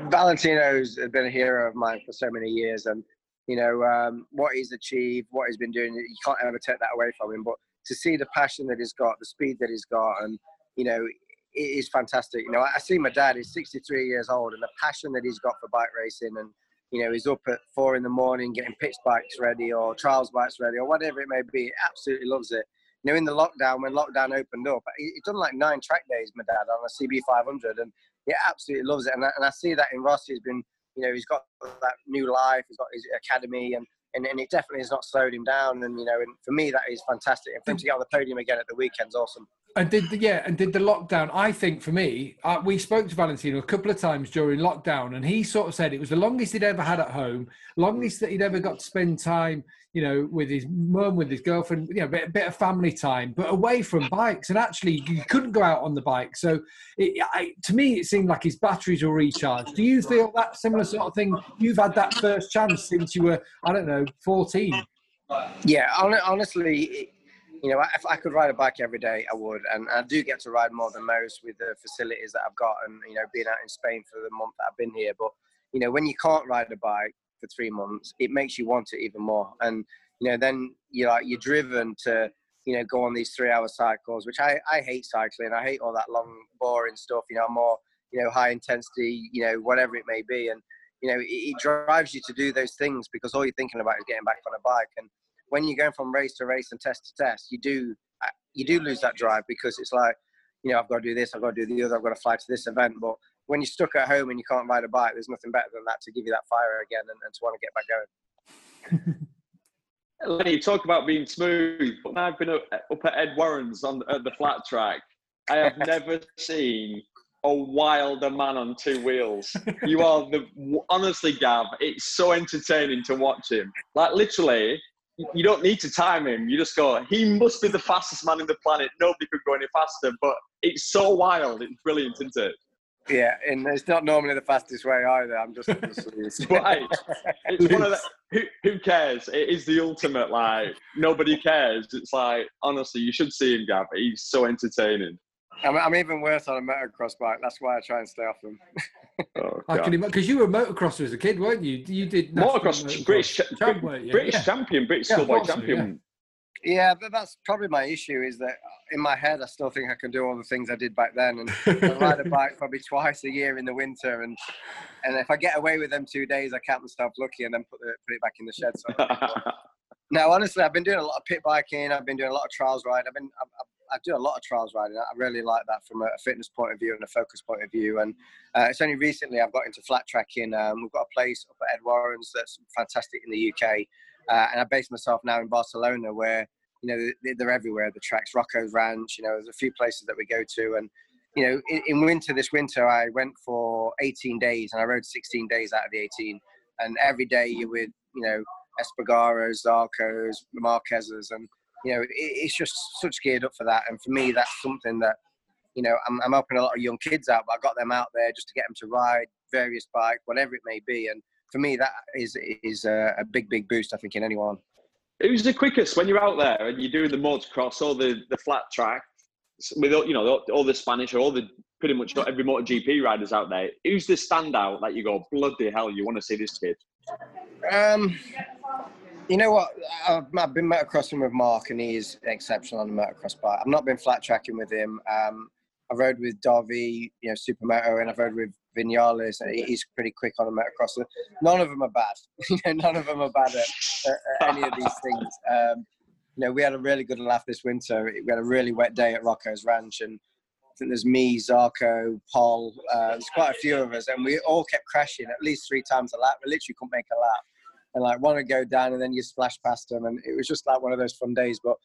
S3: Valentino's been a hero of mine for so many years, and you know um, what he's achieved, what he's been doing. You can't ever take that away from him. But to see the passion that he's got, the speed that he's got, and you know, it is fantastic. You know, I I see my dad. He's 63 years old, and the passion that he's got for bike racing, and you know, he's up at four in the morning getting pit bikes ready or trials bikes ready or whatever it may be. Absolutely loves it. You know, in the lockdown when lockdown opened up, he- he's done like nine track days, my dad, on a CB 500, and he absolutely loves it. And I, and I see that in Rossi. He's been, you know, he's got that new life. He's got his academy, and and, and it definitely has not slowed him down. And you know, and for me, that is fantastic. And for him to get on the podium again at the weekend's awesome.
S1: And did the, yeah, and did the lockdown? I think for me, uh, we spoke to Valentino a couple of times during lockdown, and he sort of said it was the longest he'd ever had at home, longest that he'd ever got to spend time, you know, with his mum, with his girlfriend, you know, a bit, bit of family time, but away from bikes. And actually, you couldn't go out on the bike. So, it, I, to me, it seemed like his batteries were recharged. Do you feel that similar sort of thing? You've had that first chance since you were, I don't know, fourteen.
S3: Yeah, honestly, you know, if I could ride a bike every day, I would, and I do get to ride more than most with the facilities that I've got, and you know, being out in Spain for the month that I've been here. But you know, when you can't ride a bike for three months, it makes you want it even more, and you know, then you're like you're driven to you know go on these three-hour cycles, which I I hate cycling. I hate all that long, boring stuff. You know, I'm more you know high intensity, you know, whatever it may be, and you know, it, it drives you to do those things because all you're thinking about is getting back on a bike and when you're going from race to race and test to test, you do uh, you do lose that drive because it's like, you know, I've got to do this, I've got to do the other, I've got to fly to this event. But when you're stuck at home and you can't ride a bike, there's nothing better than that to give you that fire again and, and to want to get back going. [laughs]
S2: Lenny, you talk about being smooth, but when I've been up, up at Ed Warren's on at the flat track, I have [laughs] never seen a wilder man on two wheels. You are the honestly, Gav. It's so entertaining to watch him. Like literally, you don't need to time him. You just go. He must be the fastest man in the planet. Nobody could go any faster. But it's so wild. It's brilliant, isn't it?
S3: Yeah, and it's not normally the fastest way either. I'm just.
S2: But hey, [laughs] it's one of the. [laughs] Who, who cares? It is the ultimate. Like nobody cares. It's like honestly, you should see him, Gav. He's so entertaining.
S3: I'm, I'm even worse on a motocross bike. That's why I try and stay off them.
S2: Oh,
S1: I
S2: God.
S1: can because you were a motocrosser as a kid, weren't you? You did national
S2: Motocross, British,
S1: champ, weren't you?
S2: British
S1: Yeah.
S2: champion, British
S1: Yeah, I
S2: schoolboy champion.
S3: Yeah, but that's probably my issue. Is that in my head, I still think I can do all the things I did back then, and I ride a [laughs] bike probably twice a year in the winter, and and if I get away with them two days, I count myself lucky, and then put the, put it back in the shed. So [laughs] no, honestly, I've been doing a lot of pit biking. I've been doing a lot of trials riding. I've been I, I, I do a lot of trials riding. I really like that from a fitness point of view and a focus point of view. And uh, it's only recently I've got into flat tracking. Um, we've got a place up at Ed Warren's that's fantastic in the UK, uh, and I base myself now in Barcelona, where you know they- they're everywhere. The tracks, Rocco's Ranch. You know, there's a few places that we go to, and you know, in, in winter this winter I went for 18 days, and I rode 16 days out of the 18, and every day you're with you know Espargaros, Zarcos, Marquezes, and you know it, it's just such geared up for that. And for me, that's something that you know I'm, I'm helping a lot of young kids out, but I got them out there just to get them to ride various bikes, whatever it may be. And for me, that is is a, a big big boost. I think in anyone.
S2: Who's the quickest when you're out there and you're doing the motocross or the, the flat track with all, you know all, all the Spanish or all the pretty much every MotoGP riders out there? Who's the standout that you go bloody hell? You want to see this kid?
S3: Um, you know what? I've, I've been motocrossing with Marc, and he's exceptional on the motocross bike. I've not been flat tracking with him. Um, I rode with Davi, you know, Supermoto, and I've rode with Vinales, and he's pretty quick on the motocross. None of them are bad. [laughs] None of them are bad at, at, at any of these things. Um, you know, we had a really good laugh this winter. We had a really wet day at Rocco's Ranch, and I think there's me, Zarco, Pol. Uh, there's quite a few of us, and we all kept crashing at least three times a lap. We literally couldn't make a lap, and like want to go down, and then you splash past them, and it was just like one of those fun days. But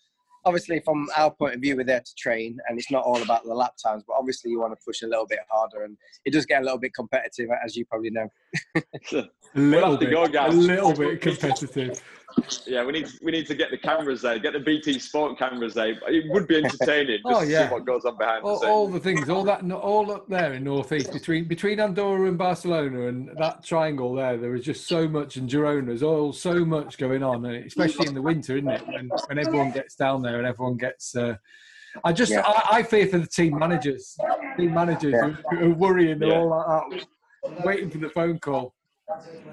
S3: obviously, from our point of view, we're there to train, and it's not all about the lap times. But obviously, you want to push a little bit harder, and it does get a little bit competitive, as you probably know. [laughs]
S1: a little
S2: have to
S1: bit,
S2: go,
S1: a little bit competitive.
S2: Yeah, we need we need to get the cameras there, get the BT Sport cameras there. It would be entertaining [laughs] just
S1: Oh,
S2: to
S1: yeah.
S2: see what goes on behind the
S1: all,
S2: scenes.
S1: all the things, all that, all up there in northeast between between Andorra and Barcelona and that triangle there. There is just so much, and There's all so much going on, and especially in the winter, isn't it? When when everyone gets down there and everyone gets. Uh, I just
S3: Yeah.
S1: I, I fear for the team managers, team managers
S3: Yeah.
S1: who, who are worrying. They're
S2: Yeah.
S1: all like that, waiting for the phone call.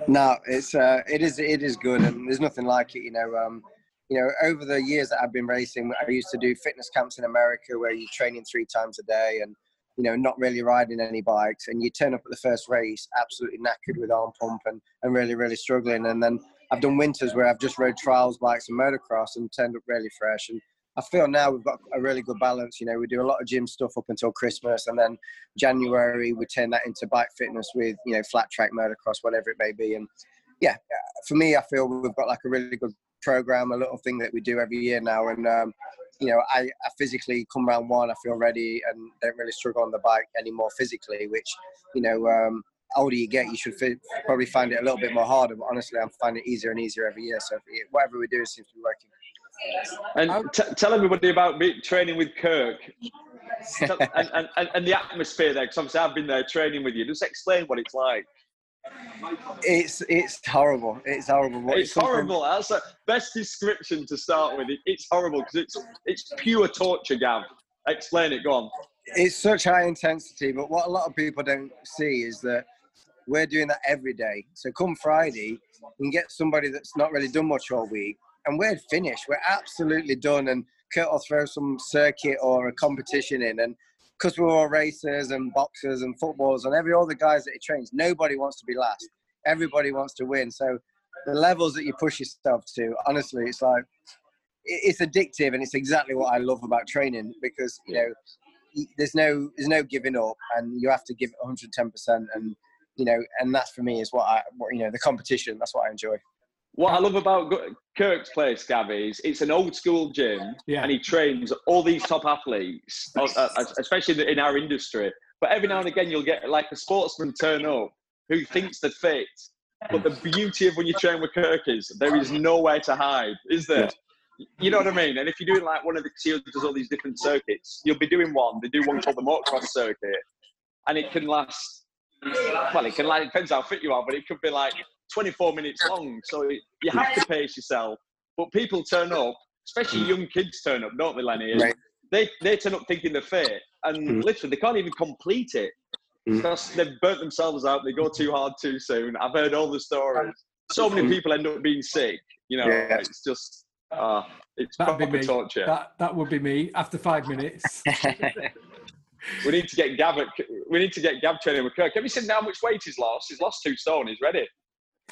S3: No, it's uh, it is it is good, and there's nothing like it. You know, um, you know, over the years that I've been racing, I used to do fitness camps in America where you're training three times a day, and you know, not really riding any bikes, and you turn up at the first race absolutely knackered with arm pump and and really really struggling, and then I've done winters where I've just rode trials bikes and motocross and turned up really fresh and. I feel now we've got a really good balance. You know, we do a lot of gym stuff up until Christmas, and then January we turn that into bike fitness with you know flat track motocross, whatever it may be. And yeah, for me, I feel we've got like a really good program, a little thing that we do every year now. And um, you know, I, I physically come round one, I feel ready, and don't really struggle on the bike anymore physically. Which you know, um, older you get, you should fi- probably find it a little bit more harder. But honestly, I'm finding it easier and easier every year. So whatever we do seems to be working.
S2: And t- tell everybody about me training with Kirk [laughs] and, and, and, and the atmosphere there, because obviously I've been there training with you. Just explain what it's like.
S3: It's it's horrible. It's horrible. but
S2: It's
S3: something-
S2: horrible. That's the best description to start with. It, it's horrible because it's it's pure torture, Gav. Explain it. Go on.
S3: it's such high intensity, but what a lot of people don't see is that we're doing that every day. So come Friday, you can get somebody that's not really done much all week, and we're finished. We're absolutely done. And Kurt will throw some circuit or a competition in, and because we're all racers and boxers and footballers and every all the guys that he trains, nobody wants to be last. Everybody wants to win. So the levels that you push yourself to, honestly, it's like it's addictive, and it's exactly what I love about training because you know there's no there's no giving up and you have to give 110 percent and you know and that's for me is what i what, you know the competition that's what i enjoy
S2: What I love about Kirk's place, Gav, is it's an old school gym,
S1: Yeah.
S2: and he trains all these top athletes, uh, uh, especially in our industry. But every now and again, you'll get like a sportsman turn up who thinks they're fit. But the beauty of when you train with Kirk is there is nowhere to hide, is there? You know what I mean? And if you're doing like one of the SEALs does all these different circuits, you'll be doing one. They do one called the motocross circuit, and it can last. Well, it can like it depends how fit you are, but it could be like 24 minutes long. So you have to pace yourself. But people turn up, especially young kids turn up, don't they, Lenny?
S3: Right.
S2: They they turn up thinking they're fit, and
S3: Mm.
S2: literally they can't even complete it
S3: Mm.
S2: because they've burnt themselves out. They go too hard too soon. I've heard all the stories. So many people end up being sick. You know,
S3: Mm. Yeah.
S2: it's just uh, it's
S1: That'd be
S2: proper
S1: me.
S2: torture.
S1: That that would be me after five minutes. [laughs] [laughs]
S2: We need to get Gav. At, we need to get Gav training with Kirk. Have you seen how much weight he's lost? He's lost two stone. He's ready.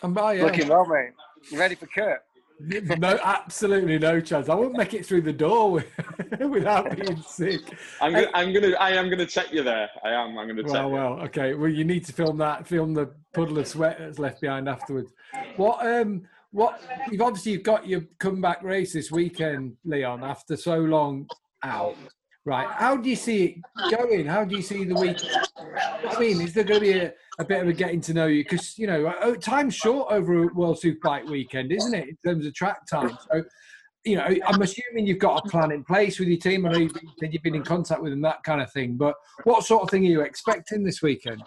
S1: And by yeah.
S3: looking well mate You ready for kurt [laughs]
S1: no, absolutely no chance. I won't make it through the door [laughs] without being sick.
S2: I'm gonna, I'm gonna, I am gonna check you there. I am. I'm gonna check.
S1: Well,
S2: you.
S1: well, okay. Well, you need to film that. Film the puddle of sweat that's left behind afterwards. What? Um. What? You've obviously you've got your comeback race this weekend, Leon. After so long out, right? How do you see it going? How do you see the week? I mean, is there going to be a, a bit of a getting to know you? Because you know, uh, time's short over a World Superbike weekend, isn't it? In terms of track time. So, you know, I'm assuming you've got a plan in place with your team. I know you've been, you've been in contact with them, that kind of thing. But what sort of thing are you expecting this weekend?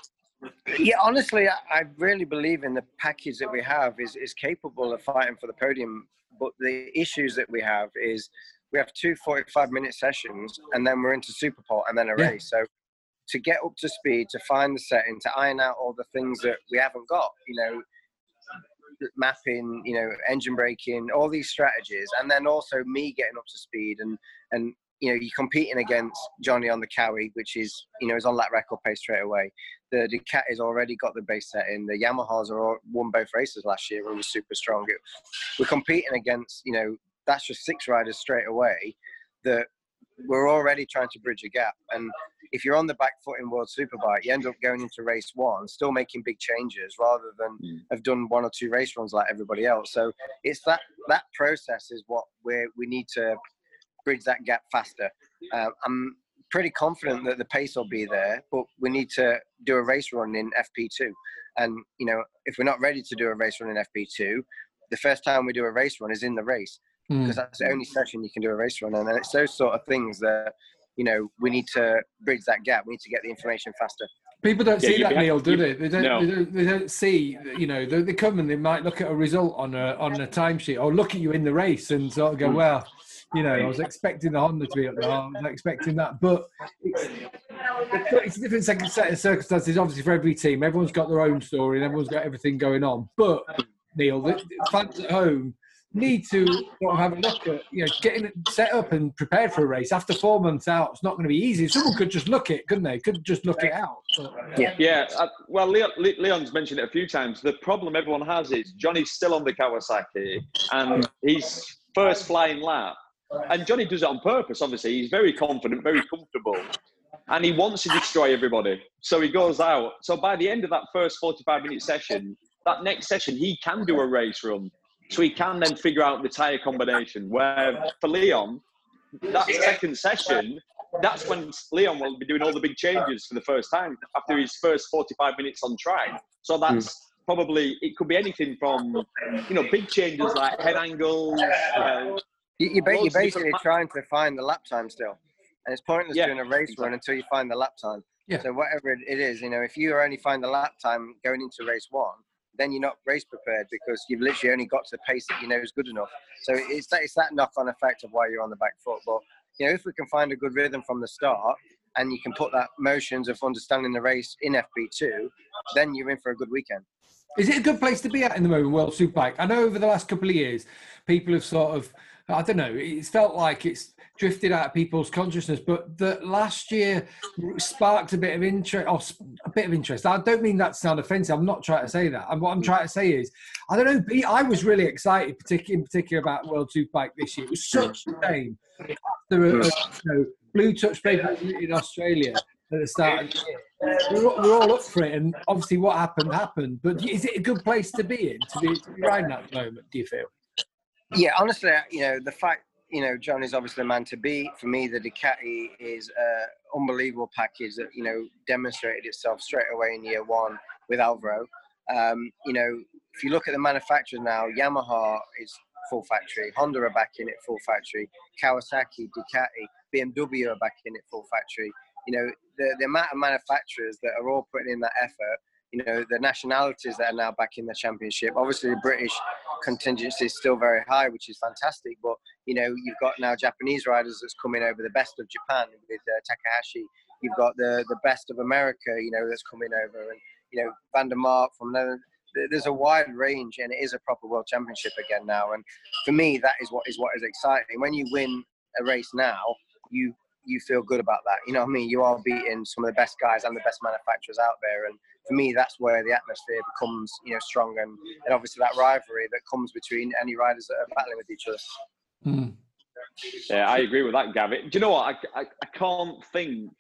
S3: yeah honestly I, I really believe in the package that we have is is capable of fighting for the podium but the issues that we have is we have two 45 minute sessions and then we're into superpole and then a
S1: Yeah.
S3: race so to get up to speed to find the setting to iron out all the things that we haven't got you know mapping you know engine braking all these strategies and then also me getting up to speed and and you know you're competing against johnny on the Kawi which is you know is on that record pace straight away the Ducati has already got the base set in. The Yamahas are all, won both races last year and we were super strong. It, we're competing against, you know, that's just six riders straight away that we're already trying to bridge a gap. And if you're on the back foot in World Superbike, you end up going into race one, still making big changes rather than mm. have done one or two race runs like everybody else. So it's that that process is what we we need to bridge that gap faster. Uh, I'm pretty confident that the pace will be there, but we need to do a race run in FP2. And you know, if we're not ready to do a race run in FP2, the first time we do a race run is in the race mm. because that's the only session you can do a race run. And it's those sort of things that you know we need to bridge that gap. We need to get the information faster.
S1: People don't yeah, see that, Neil, do they? They don't, no. they don't. They don't see. You know, they, they, come and they might look at a result on a on a timesheet or look at you in the race and sort of go, mm. "Well, you know, I was expecting the Honda to be up there. I was expecting that, but it's, it's a different set of circumstances. Obviously, for every team, everyone's got their own story and everyone's got everything going on. But Neil, the fans at home need to sort of have a look at you know getting it set up and prepared for a race after four months out. It's not going to be easy. Someone could just look it, couldn't they? Could just look it out.
S2: But, yeah, yeah. Uh, well, Leon, Leon's mentioned it a few times. The problem everyone has is Johnny's still on the Kawasaki, and his first flying lap. And Johnny does it on purpose. Obviously, he's very confident, very comfortable, and he wants to destroy everybody. So he goes out. So by the end of that first forty-five minute session, that next session he can do a race run so he can then figure out the tyre combination. Where for Leon, that second session, that's when Leon will be doing all the big changes for the first time after his first 45 minutes on track. So that's mm. probably, it could be anything from, you know, big changes like head angles. Uh,
S3: you, are basically trying to find the lap time still. And it's pointless yeah, doing a race exactly. run until you find the lap time. Yeah. So whatever it is, you know, if you only find the lap time going into race one, then you're not race prepared because you've literally only got to the pace that you know is good enough. So it's that, it's that knock on effect of why you're on the back foot. But you know, if we can find a good rhythm from the start and you can put that motions of understanding the race in FP2, then you're in for a good weekend.
S1: Is it a good place to be at in the moment, World Superbike? I know over the last couple of years, people have sort of, I don't know, it's felt like it's drifted out of people's consciousness, but that last year sparked a bit of interest, or a bit of interest. I don't mean that to sound offensive. I'm not trying to say that. And what I'm trying to say is, I don't know. I was really excited, in particular about World Superbike this year. It was such a shame after a, you know, blue touch paper in Australia at the start of the year. We're, we're, all up for it, and obviously, what happened happened. But is it a good place to be in to be, to be riding at the moment? Do you feel?
S3: Yeah, honestly, you know, the fact you know, John is obviously the man to beat. For me, the Ducati is an unbelievable package that, you know, demonstrated itself straight away in year one with Alvaro. Um, you know, if you look at the manufacturers now, Yamaha is full factory, Honda are back in it full factory, Kawasaki, Ducati, BMW are back in it full factory. You know, the, the amount of manufacturers that are all putting in that effort you know the nationalities that are now back in the championship. Obviously, the British contingency is still very high, which is fantastic. But you know, you've got now Japanese riders that's coming over the best of Japan with uh, Takahashi. You've got the the best of America, you know, that's coming over, and you know Van der Mark from Netherlands. There's a wide range, and it is a proper world championship again now. And for me, that is what is what is exciting. When you win a race now, you you feel good about that. You know what I mean? You are beating some of the best guys and the best manufacturers out there, and for me, that's where the atmosphere becomes, you know, strong and, and obviously that rivalry that comes between any riders that are battling with each other.
S2: Mm. Yeah, I agree with that, Gavin. Do you know what? I, I, I can't think,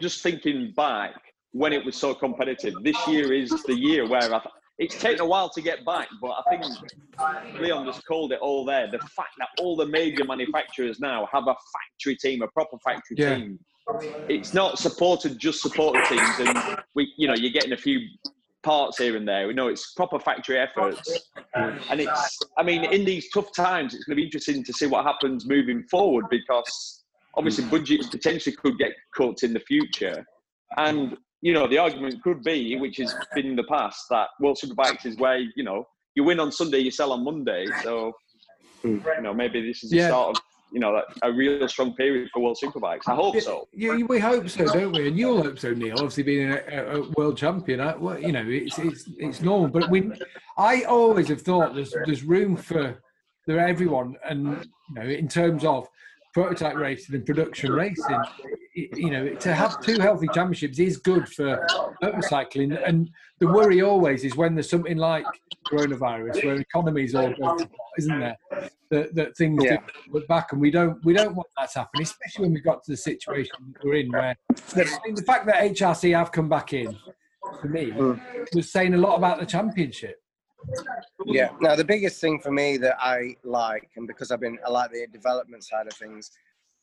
S2: just thinking back when it was so competitive, this year is the year where I, it's taken a while to get back, but I think Leon just called it all there. The fact that all the major manufacturers now have a factory team, a proper factory yeah. team it's not supported just supporter teams, and we, you know, you're getting a few parts here and there. We know it's proper factory efforts, and it's. I mean, in these tough times, it's going to be interesting to see what happens moving forward because obviously budgets potentially could get cut in the future, and you know the argument could be, which has been in the past, that World Superbikes is where you know you win on Sunday, you sell on Monday. So you know maybe this is the yeah. start of you know, a real strong period for World Superbikes. I hope so.
S1: Yeah, we hope so, don't we? And you'll hope so, Neil. Obviously, being a, a world champion, I, well, you know, it's it's it's normal. But we, I always have thought there's there's room for for everyone, and you know, in terms of prototype racing and production racing. You know, to have two healthy championships is good for motorcycling. And the worry always is when there's something like coronavirus, where economies all go, isn't there? That, that things yeah. look back, and we don't we don't want that to happen, especially when we got to the situation we're in, where the fact that HRC have come back in for me mm. was saying a lot about the championship.
S3: Yeah. Now the biggest thing for me that I like, and because I've been I like the development side of things,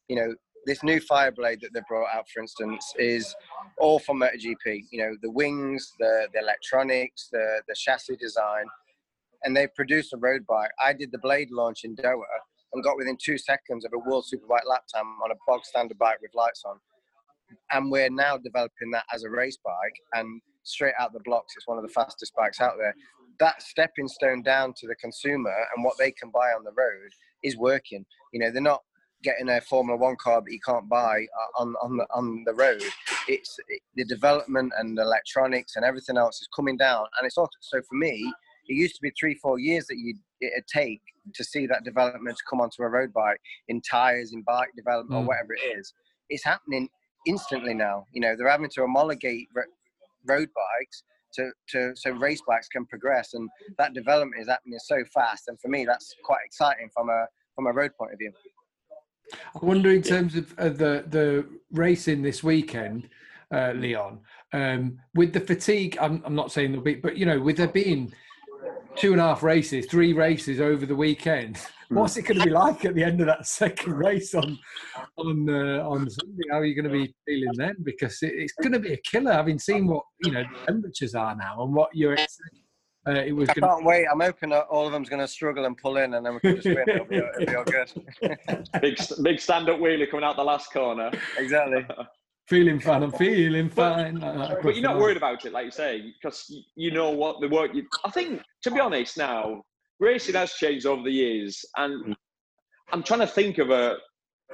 S3: you know, this new Fireblade that they brought out, for instance, is all from MotoGP. You know, the wings, the the electronics, the the chassis design, and they've produced a road bike. I did the blade launch in Doha and got within two seconds of a World Superbike lap time on a bog standard bike with lights on. And we're now developing that as a race bike, and straight out the blocks, it's one of the fastest bikes out there that stepping stone down to the consumer and what they can buy on the road is working. You know, they're not getting a Formula One car that you can't buy uh, on on the on the road. It's it, the development and the electronics and everything else is coming down, and it's also so for me. It used to be three, four years that you it'd take to see that development to come onto a road bike in tires, in bike development, mm. or whatever it is. It's happening instantly now. You know, they're having to homologate road bikes to, to so race bikes can progress and that development is happening so fast and for me that's quite exciting from a from a road point of view
S1: i wonder in terms of, of the the racing this weekend uh, leon um, with the fatigue I'm, I'm not saying there'll be but you know with there being two and a half races three races over the weekend. What's it going to be like at the end of that [laughs] second race on on uh, on Sunday? How are you going to be feeling then? Because it, it's going to be a killer, having seen what you know temperatures are now and what you're.
S3: Uh, it was. I gonna... can't wait. I'm hoping that all of them's going to struggle and pull in, and then we can just win. It'll be, it'll be all good. [laughs]
S2: big big stand up wheelie coming out the last corner.
S3: Exactly. [laughs]
S1: feeling fine. I'm feeling fine.
S2: But, but you're not worried about it, like you say, because you know what the work. You, I think, to be honest, now racing has changed over the years, and mm. I'm trying to think of a,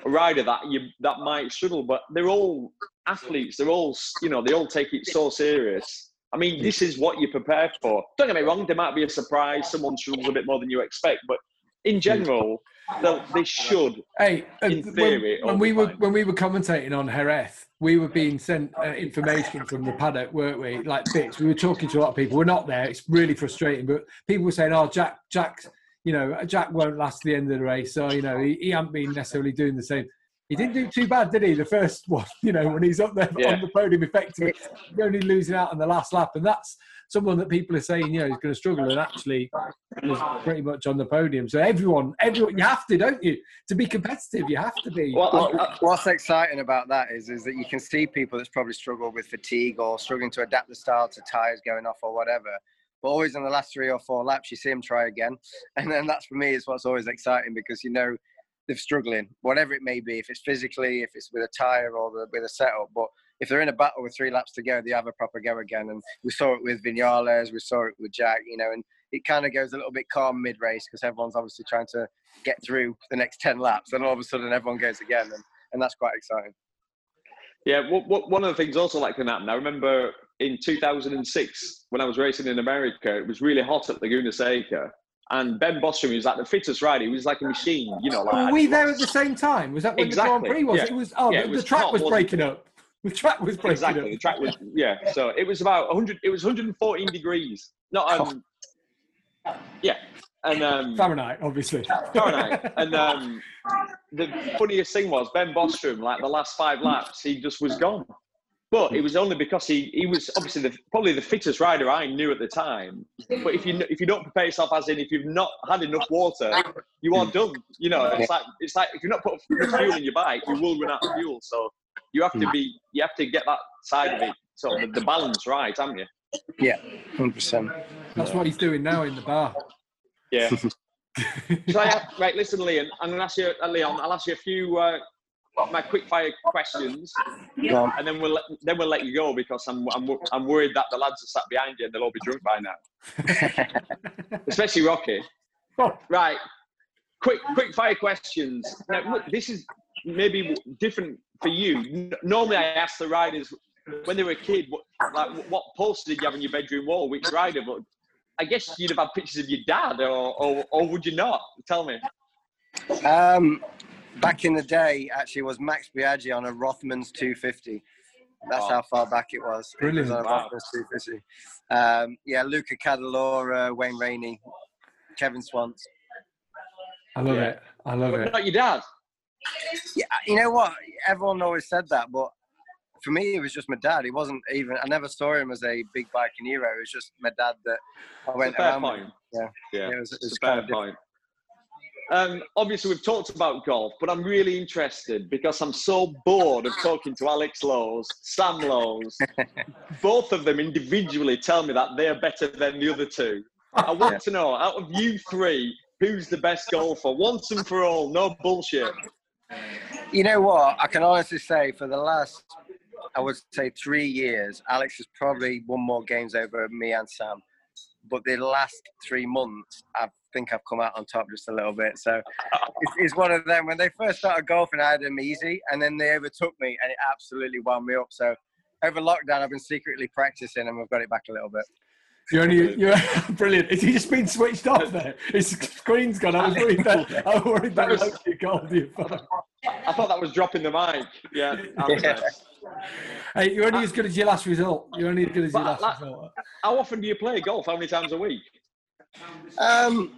S2: a rider that you that might struggle, but they're all athletes. They're all you know they all take it so serious. I mean, this is what you prepare for. Don't get me wrong; there might be a surprise. Someone struggles a bit more than you expect, but in general, they should.
S1: Hey, in theory, when, when we were when we were commentating on Jerez, we were being sent uh, information from the paddock, weren't we? Like bits. We were talking to a lot of people. We're not there. It's really frustrating. But people were saying, "Oh, Jack, Jack, you know, Jack won't last to the end of the race." So you know, he, he hasn't been necessarily doing the same. He didn't do too bad, did he? The first [laughs] one, you know, when he's up there yeah. on the podium, effectively, only losing out on the last lap, and that's someone that people are saying, you know, is going to struggle, and actually was pretty much on the podium. So everyone, everyone, you have to, don't you, to be competitive, you have to be.
S3: What's exciting about that is, is that you can see people that's probably struggled with fatigue or struggling to adapt the style to tires going off or whatever. But always in the last three or four laps, you see them try again, [laughs] and then that's for me is what's always exciting because you know they're struggling, whatever it may be, if it's physically, if it's with a tire or the, with a setup. But if they're in a battle with three laps to go, they have a proper go again. And we saw it with Vinales, we saw it with Jack, you know, and it kind of goes a little bit calm mid race because everyone's obviously trying to get through the next 10 laps. And all of a sudden, everyone goes again. And, and that's quite exciting.
S2: Yeah, what, what, one of the things also like can happen. I remember in 2006 when I was racing in America, it was really hot at Laguna Seca. And Ben Bostrom was like the fittest rider. He was like a machine, you know. Like,
S1: Were we there at the same time? Was that when exactly. the Grand Prix was? Yeah. It was. Oh, yeah, the, was the, track hot, was breaking up. The track was breaking
S2: exactly.
S1: Up.
S2: The track was yeah. So it was about 100. It was 114 degrees. Not um. Yeah, and um.
S1: Fahrenheit, obviously.
S2: Fahrenheit, [laughs] and um. The funniest thing was Ben Bostrom. Like the last five laps, he just was gone. But it was only because he, he was obviously the, probably the fittest rider I knew at the time. But if you if you don't prepare yourself, as in if you've not had enough water, you are done. You know, it's like it's like if you're not put fuel in your bike, you will run out of fuel. So you have to be you have to get that side of it, so the, the balance right, haven't you?
S3: Yeah, hundred percent.
S1: That's what he's doing now in the bar.
S2: Yeah. [laughs] so I, right, listen, Leon. I'm going to ask you, uh, Leon. I'll ask you a few uh, my quick fire questions, and then we'll then we'll let you go because I'm I'm I'm worried that the lads are sat behind you and they'll all be drunk by now, [laughs] especially Rocky. Oh. Right, quick quick fire questions. Now, look, this is maybe different for you. Normally, I ask the riders when they were a kid, what, like what poster did you have on your bedroom wall, which rider? But I guess you'd have had pictures of your dad, or or, or would you not? Tell me.
S3: Um, back in the day, actually, was Max Biaggi on a Rothmans 250. That's
S2: Oh.
S3: how far back it was. It
S1: Brilliant.
S3: was
S2: Wow.
S3: Um, yeah, Luca Cadalora, Wayne Rainey, Kevin Schwantz.
S1: I love
S2: Yeah.
S1: it. I love
S2: But
S1: it.
S2: not your dad.
S3: Yeah, you know what? Everyone always said that, but for me, it was just my dad. He wasn't even. I never saw him as a big biking hero. It was just my dad that I
S2: It's a
S3: went
S2: fair
S3: around.
S2: point.
S3: Yeah.
S2: yeah.
S3: It was- it
S2: it's a fair point. Um, obviously, we've talked about golf, but I'm really interested because I'm so bored of talking to Alex Lowes, Sam Lowes. [laughs] Both of them individually tell me that they're better than the other two. I want to know, out of you three, who's the best golfer? Once and for all, no bullshit.
S3: You know what? I can honestly say for the last, I would say three years, Alex has probably won more games over me and Sam. But the last three months, I think I've come out on top just a little bit. So it's, it's one of them. When they first started golfing, I had them easy, and then they overtook me, and it absolutely wound me up. So over lockdown, I've been secretly practicing, and we've got it back a little bit.
S1: You're only, you're [laughs] brilliant. Is he just been switched off [laughs] there? His screen's gone. I was [laughs] worried that I was worried that
S2: That was-
S1: was you got your phone.
S2: I thought that was dropping the mic. Yeah,
S3: Yeah.
S1: Hey, you're only as good as your last result. You're only as good as your last
S2: like-
S1: result.
S2: How often do you play golf? How many times a week?
S3: Um,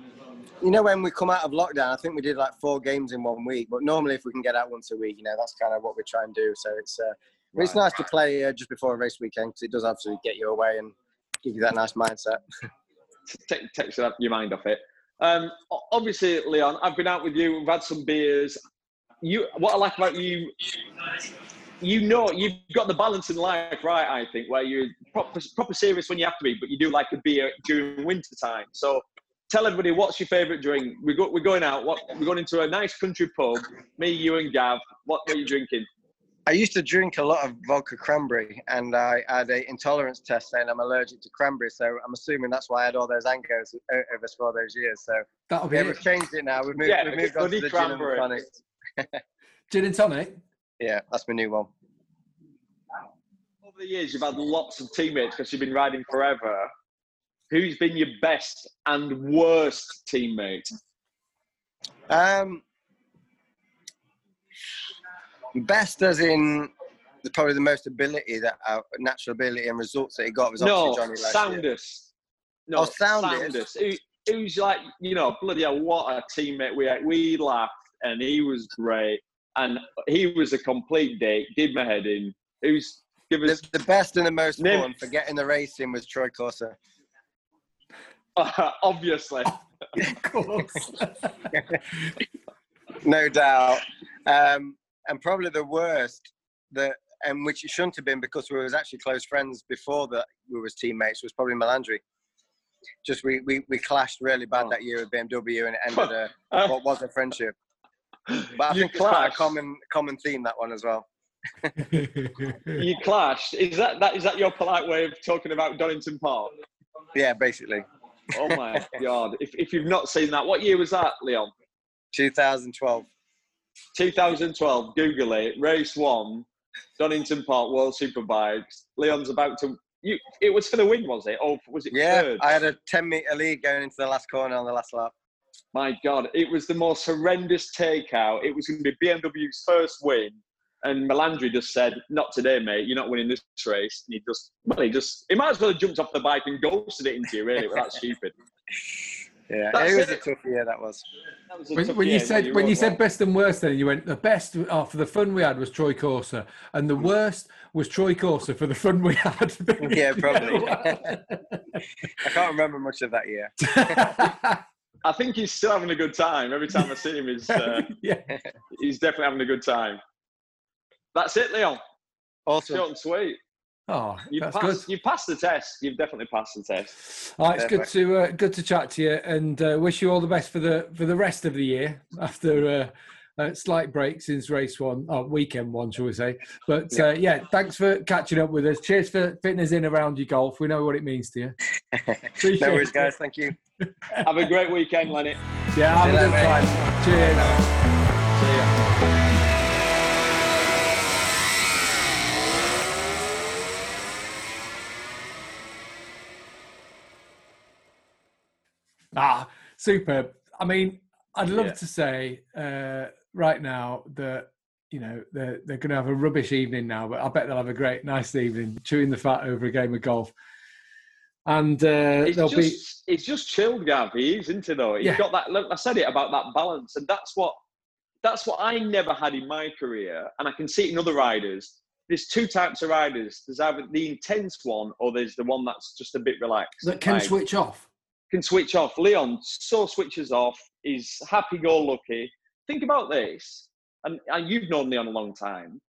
S3: you know, when we come out of lockdown, I think we did like four games in one week. But normally, if we can get out once a week, you know, that's kind of what we try and do. So it's uh, but it's nice to play uh, just before a race weekend because it does absolutely get you away and give you that nice mindset.
S2: take, takes your mind off it. Um, obviously, Leon, I've been out with you. We've had some beers. You, what I like about you, you know, you've got the balance in life, right? I think where you're proper, proper serious when you have to be, but you do like a beer during winter time. So, tell everybody what's your favourite drink. We go, we're going out. What we're going into a nice country pub. Me, you, and Gav. What are you drinking?
S3: I used to drink a lot of vodka cranberry, and I had a intolerance test saying I'm allergic to cranberry. So I'm assuming that's why I had all those angos o- over for all those years. So
S1: That'll be
S3: yeah,
S1: it.
S3: we've changed it now. We've moved,
S2: Yeah,
S3: we've moved on to
S2: bloody
S3: the gin and
S2: cranberry.
S3: tonic. [laughs]
S1: Gin and tonic.
S3: Yeah, that's my new one.
S2: Over the years, you've had lots of teammates because you've been riding forever. Who's been your best and worst teammate?
S3: Um, best as in the, probably the most ability that uh, natural ability and results that he got was
S2: No,
S3: obviously Johnny last year.
S2: No,
S3: Oh, Soundest.
S2: Soundest. Who, who's like, you know, bloody hell, what a teammate we had. We laughed and he was great. And he was a complete dick, did my head in. Who's, give us,
S3: The, the best and the most
S2: Name-
S3: fun for getting the racing was Troy Corser. [laughs]
S2: obviously. [laughs]
S1: Of course. [laughs]
S3: no doubt. Um, and probably the worst that and which it shouldn't have been because we was actually close friends before that we was teammates was probably Melandri. Just we, we, we clashed really bad
S2: Oh.
S3: that year with BMW and it ended a, [laughs]
S2: Uh,
S3: what was a friendship. But I
S2: You
S3: think it's quite a
S2: clashed.
S3: common common theme that one as well. [laughs]
S2: you clashed. Is that, that is that your polite way of talking about Donington Park?
S3: Yeah, basically.
S2: Oh my [laughs] god! If, if you've not seen that, what year was that, Leon?
S3: 2012.
S2: 2012. Google it. Race one, Donington Park World Superbikes. Leon's about to. You. It was for the win, was it? Or was it
S3: Yeah,
S2: third?
S3: I had a 10 meter lead going into the last corner on the last lap.
S2: My God, it was the most horrendous takeout. It was going to be BMW's first win, and Melandri just said, "Not today, mate. You're not winning this race." And he just, well, he just, he might as well have jumped off the bike and ghosted it into you. Really, that's [laughs] stupid.
S3: Yeah,
S2: That's
S3: it was
S2: it.
S3: a tough year. That was.
S2: That was a
S1: when, when you said
S2: you
S1: when you said
S2: that.
S1: best and worst, then you went the best oh, for the fun we had was Troy Corser, and the worst was Troy Corser for the fun we had. [laughs] [laughs]
S3: Yeah, probably. [laughs] I can't remember much of that year.
S2: I think he's still having a good time. Every time I see him, he's uh,
S1: yeah.
S2: he's definitely having a good time. That's it, Leon.
S3: Awesome.
S2: Short and sweet.
S1: Oh,
S2: You've
S1: that's good.
S2: passed, you've passed the test. You've definitely passed the test.
S1: All right, it's good to uh, good to chat to you, and uh, wish you all the best for the for the rest of the year [laughs] after uh, a slight break since race one, or weekend one, shall we say? But yeah. Uh, yeah, thanks for catching up with us. Cheers for fitting us in around your golf. We know what it means to you. [laughs]
S3: No worries, guys. Thank you.
S2: Have a great weekend, Lenny.
S1: Yeah, have
S3: See
S1: a good time. Cheers. Superb. I mean, I'd love
S2: Yeah.
S1: to say uh, right now that you know they're they're going to have a rubbish evening now, but I bet they'll have a great, nice evening chewing the fat over a game of golf. And uh,
S2: It's
S1: they'll
S2: just, it's just chilled, Gav. He is, isn't he? Though he's
S1: Yeah.
S2: got that. Look, I said it about that balance, and that's what that's what I never had in my career, and I can see it in other riders. There's two types of riders. There's either the intense one, or there's the one that's just a bit relaxed.
S1: that can
S2: Like,
S1: switch off.
S2: Can switch off. Leon so switches off. He's happy-go-lucky. Think about this, and, and you've known Leon a long time.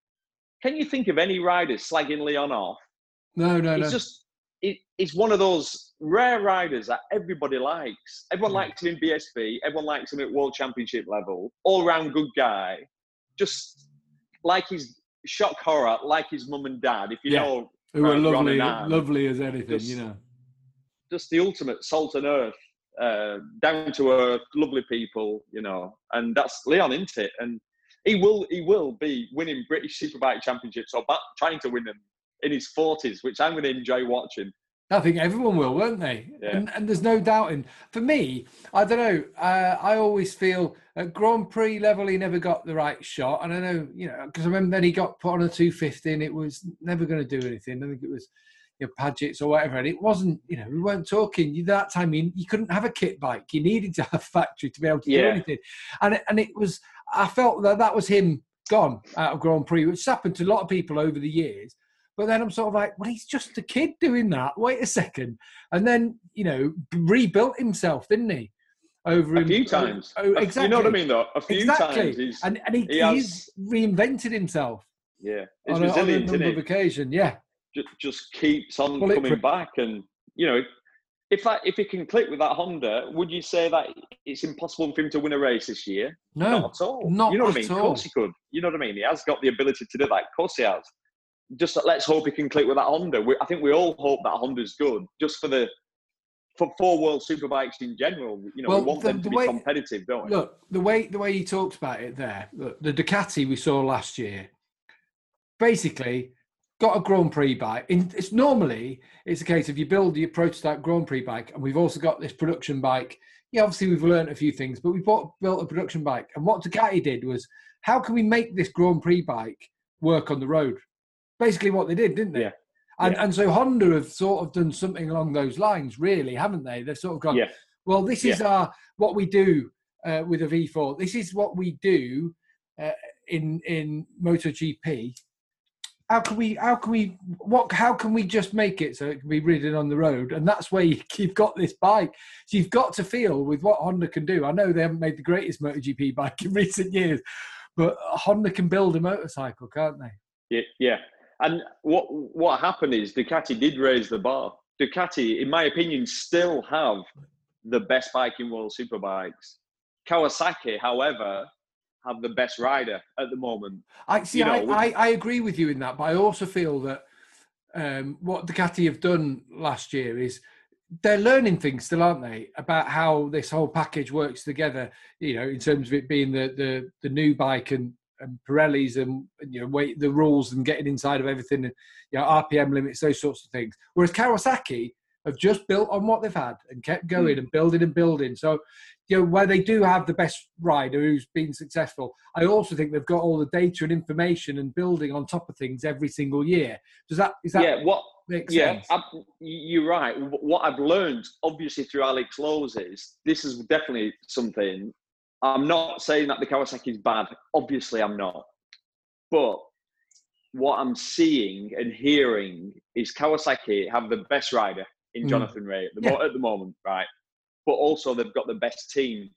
S2: Can you think of any riders slagging Leon off?
S1: No, no, no.
S2: He's just it, he's one of those rare riders that everybody likes. Everyone
S1: Mm.
S2: likes him in BSB. Everyone likes him at World Championship level. All round good guy. Just like his shock horror, like his mum and dad. If you
S1: Yeah.
S2: know,
S1: Who are lovely, lovely as anything,
S2: Just-
S1: you know.
S2: Just the ultimate salt and earth, uh, down to earth, lovely people. You know, and that's Leon, isn't it? And he will he will be winning British Superbike Championships or back, trying to win them in his forties, which I'm going to enjoy watching.
S1: I think everyone will, won't they?
S2: Yeah.
S1: And, and there's no doubting. For me, I don't know. Uh, I always feel at Grand Prix level he never got the right shot, and I know you know because I remember then he got put on a 250 and it was never going to do anything. I think it was you know, Padgett's or whatever, and it wasn't. You know, we weren't talking you- that time. You, you couldn't have a kit bike. You needed to have factory to be able to do anything, and it, and it was. I felt that that was him gone out of Grand Prix, which happened to a lot of people over the years. But then I'm sort of like, well, he's just a kid doing that. Wait a second. And then, you know, rebuilt himself, didn't he? Over
S2: A
S1: in-
S2: few times.
S1: Oh, exactly.
S2: You know what I mean, though. A few
S1: exactly.
S2: times. He's,
S1: and and he,
S2: he has-
S1: he's reinvented himself
S2: yeah, he's
S1: on a, on a number of occasions. Yeah.
S2: Just, just keeps on
S1: Bulletproof.
S2: coming back, and you know, if that if he can click with that Honda, would you say that it's impossible for him to win a race this year?
S1: No.
S2: Not at all.
S1: not
S2: you know what I mean? Of course he could. You know what I mean? He has got the ability to do that. Of course he has. Just let's hope he can click with that Honda. We, I think we all hope that Honda's good, just for the for four world superbikes in general. You know,
S1: Well,
S2: we want
S1: the-
S2: them
S1: the
S2: to be
S1: way-
S2: competitive, don't we?
S1: Look, the way the way he talks about it there, look, the Ducati we saw last year, basically got a Grand Prix bike. It's normally it's a case of you build your prototype Grand Prix bike, and we've also got this production bike. Yeah, obviously we've learned a few things, but we bought, built a production bike. And what Ducati did was, how can we make this Grand Prix bike work on the road? Basically, what they did, didn't they?
S2: Yeah.
S1: And,
S2: Yeah.
S1: and so Honda have sort of done something along those lines, really, haven't they? They've sort of gone,
S2: Yeah.
S1: well, this is our what we do uh, with a V4. This is what we do uh, in in MotoGP. How can we? How can we? What? How can we just make it so it can be ridden on the road? And that's where you, [laughs] you've got this bike. So you've got to feel with what Honda can do. I know they haven't made the greatest MotoGP [laughs] bike in recent years, but Honda can build a motorcycle, can't they?
S2: Yeah, yeah. And what what happened is Ducati did raise the bar. Ducati, in my opinion, still have the best bike in world superbikes. Kawasaki, however, have the best rider at the moment.
S1: I see.
S2: You know,
S1: I, I, I agree with you in that, but I also feel that um, what Ducati have done last year is they're learning things still, aren't they, about how this whole package works together. You know, in terms of it being the the, the new bike and, and Pirelli's and you know wait the rules and getting inside of everything, and you know RPM limits, those sorts of things. Whereas Kawasaki have just built on what they've had and kept going and building and building. So you know, where they do have the best rider who's been successful, I also think they've got all the data and information and building on top of things every single year. Does that is that
S2: yeah, what?
S1: make
S2: Yeah,
S1: sense?
S2: I, you're right. What I've learned, obviously, through Alex Lowes is this is definitely something. I'm not saying that the Kawasaki is bad. Obviously, I'm not. But what I'm seeing and hearing is Kawasaki have the best rider in
S1: Mm.
S2: Jonathan Rea at the, mo- at the moment, right? But also they've got the best team.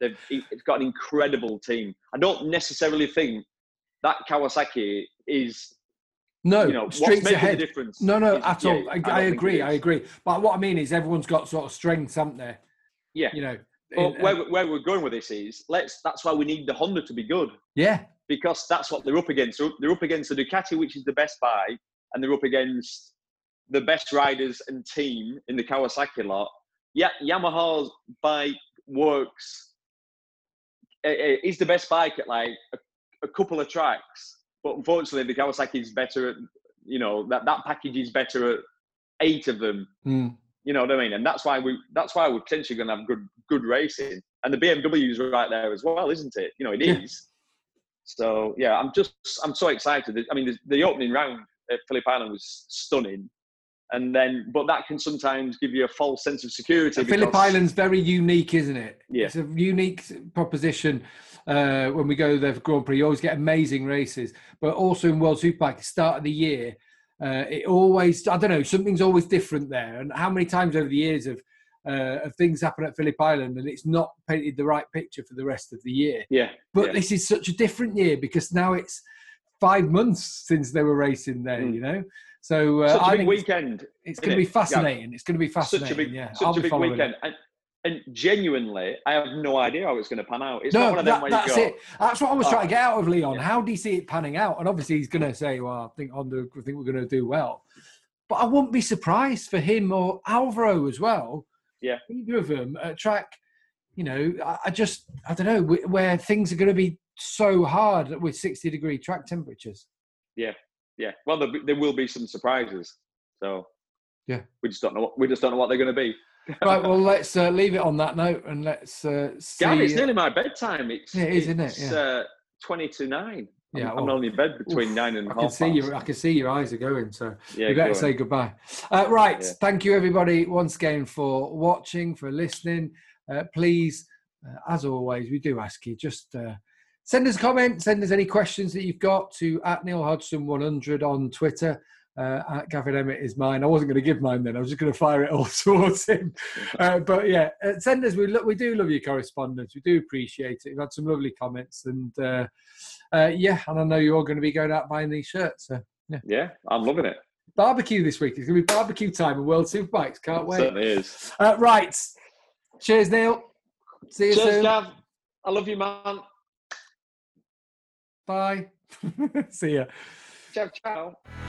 S2: They've it's got an incredible team. I don't necessarily think that Kawasaki is
S1: no,
S2: you know
S1: ahead.
S2: the difference.
S1: No, no,
S2: is-
S1: at
S2: yeah,
S1: all. I,
S2: don't
S1: I agree. I agree. But what I mean is, everyone's got sort of strengths, haven't they?
S2: Yeah.
S1: You know.
S2: But
S1: in- uh,
S2: where, we- where we're going with this is let's. That's why we need the Honda to be good
S1: yeah.
S2: because that's what they're up against. They're up- They're up against the Ducati, which is the best bike, and they're up against the best riders and team in the Kawasaki lot. Yeah, Yamaha's bike works. eh, Is the best bike at like a, a couple of tracks, but unfortunately, the Kawasaki is better at. You know that that package is better at eight of them.
S1: Mm.
S2: You know what I mean? And that's why we that's why we're potentially going to have good good racing. and the BMW is right there as well, isn't it? You know, it is.
S1: Yeah.
S2: So yeah, I'm just I'm so excited. I mean, the, the opening round at Phillip Island was stunning, and then but that can sometimes give you a false sense of security.
S1: Phillip
S2: because-
S1: Island's very unique, isn't it?
S2: Yeah.
S1: It's a unique proposition. Uh, when we go there for Grand Prix, you always get amazing races, but also in World Superbike, start of the year, uh, it always I don't know something's always different there. And how many times over the years have uh, of things happen at Phillip Island and it's not painted the right picture for the rest of the year.
S2: Yeah,
S1: But
S2: yeah.
S1: this is such a different year because now it's five months since they were racing there.
S2: Mm.
S1: You know, so uh,
S2: such a
S1: I
S2: big
S1: think it's-
S2: weekend.
S1: it's
S2: isn't
S1: going to be
S2: it? Yeah.
S1: fascinating. It's going to be fascinating.
S2: Such a big,
S1: yeah,
S2: such
S1: I'll
S2: a big weekend, and, and genuinely, I have no idea how it's going to pan out. It's
S1: no,
S2: not one of
S1: that- that's
S2: go,
S1: it. That's what I was
S2: "Oh,
S1: trying to get out of Leon.
S2: yeah.
S1: How do you see it panning out? And obviously, he's going to say, "Well, I think Honda, I think we're going to do well." But I wouldn't be surprised for him or Alvaro as well.
S2: Yeah.
S1: either of them at track. You know, I, I just I don't know where things are going to be so hard with sixty degree track temperatures.
S2: Yeah, well, there, there will be some surprises. So
S1: Yeah.
S2: we just don't know. What, we just don't know what they're going to be. [laughs]
S1: right. Well, let's uh, leave it on that note and let's uh, see.
S2: Gav, it's nearly my bedtime. It's
S1: Yeah, it is, isn't it? Yeah.
S2: uh, twenty to nine. I'm,
S1: Yeah,
S2: I'm only in bed between
S1: Oof,
S2: nine and
S1: I
S2: half
S1: can see
S2: past.
S1: your I can see your eyes are going. So
S2: Yeah,
S1: we better
S2: go
S1: say goodbye. Uh, right.
S2: Yeah.
S1: Thank you, everybody, once again for watching, for listening. Uh, please, uh, as always, we do ask you just uh, send us a comment, send us any questions that you've got to at Neil Hodgson 100 on Twitter. Uh, at Gavin Emmett is mine. I wasn't going to give mine then. I was just going to fire it all [laughs] towards him. [laughs] Uh, but yeah, uh, send us. We lo- we do love your correspondence. We do appreciate it. We've had some lovely comments, and uh, uh, yeah, and I know you're all going to be going out buying these shirts. So
S2: Yeah, I'm loving it.
S1: barbecue this week. It's going to be barbecue time in World Superbikes. Can't
S2: It
S1: wait.
S2: certainly is.
S1: Uh, right. Cheers, Neil. See you
S2: Cheers,
S1: soon.
S2: Gav. I love you, man.
S1: Bye. [laughs] See ya.
S2: Ciao, ciao.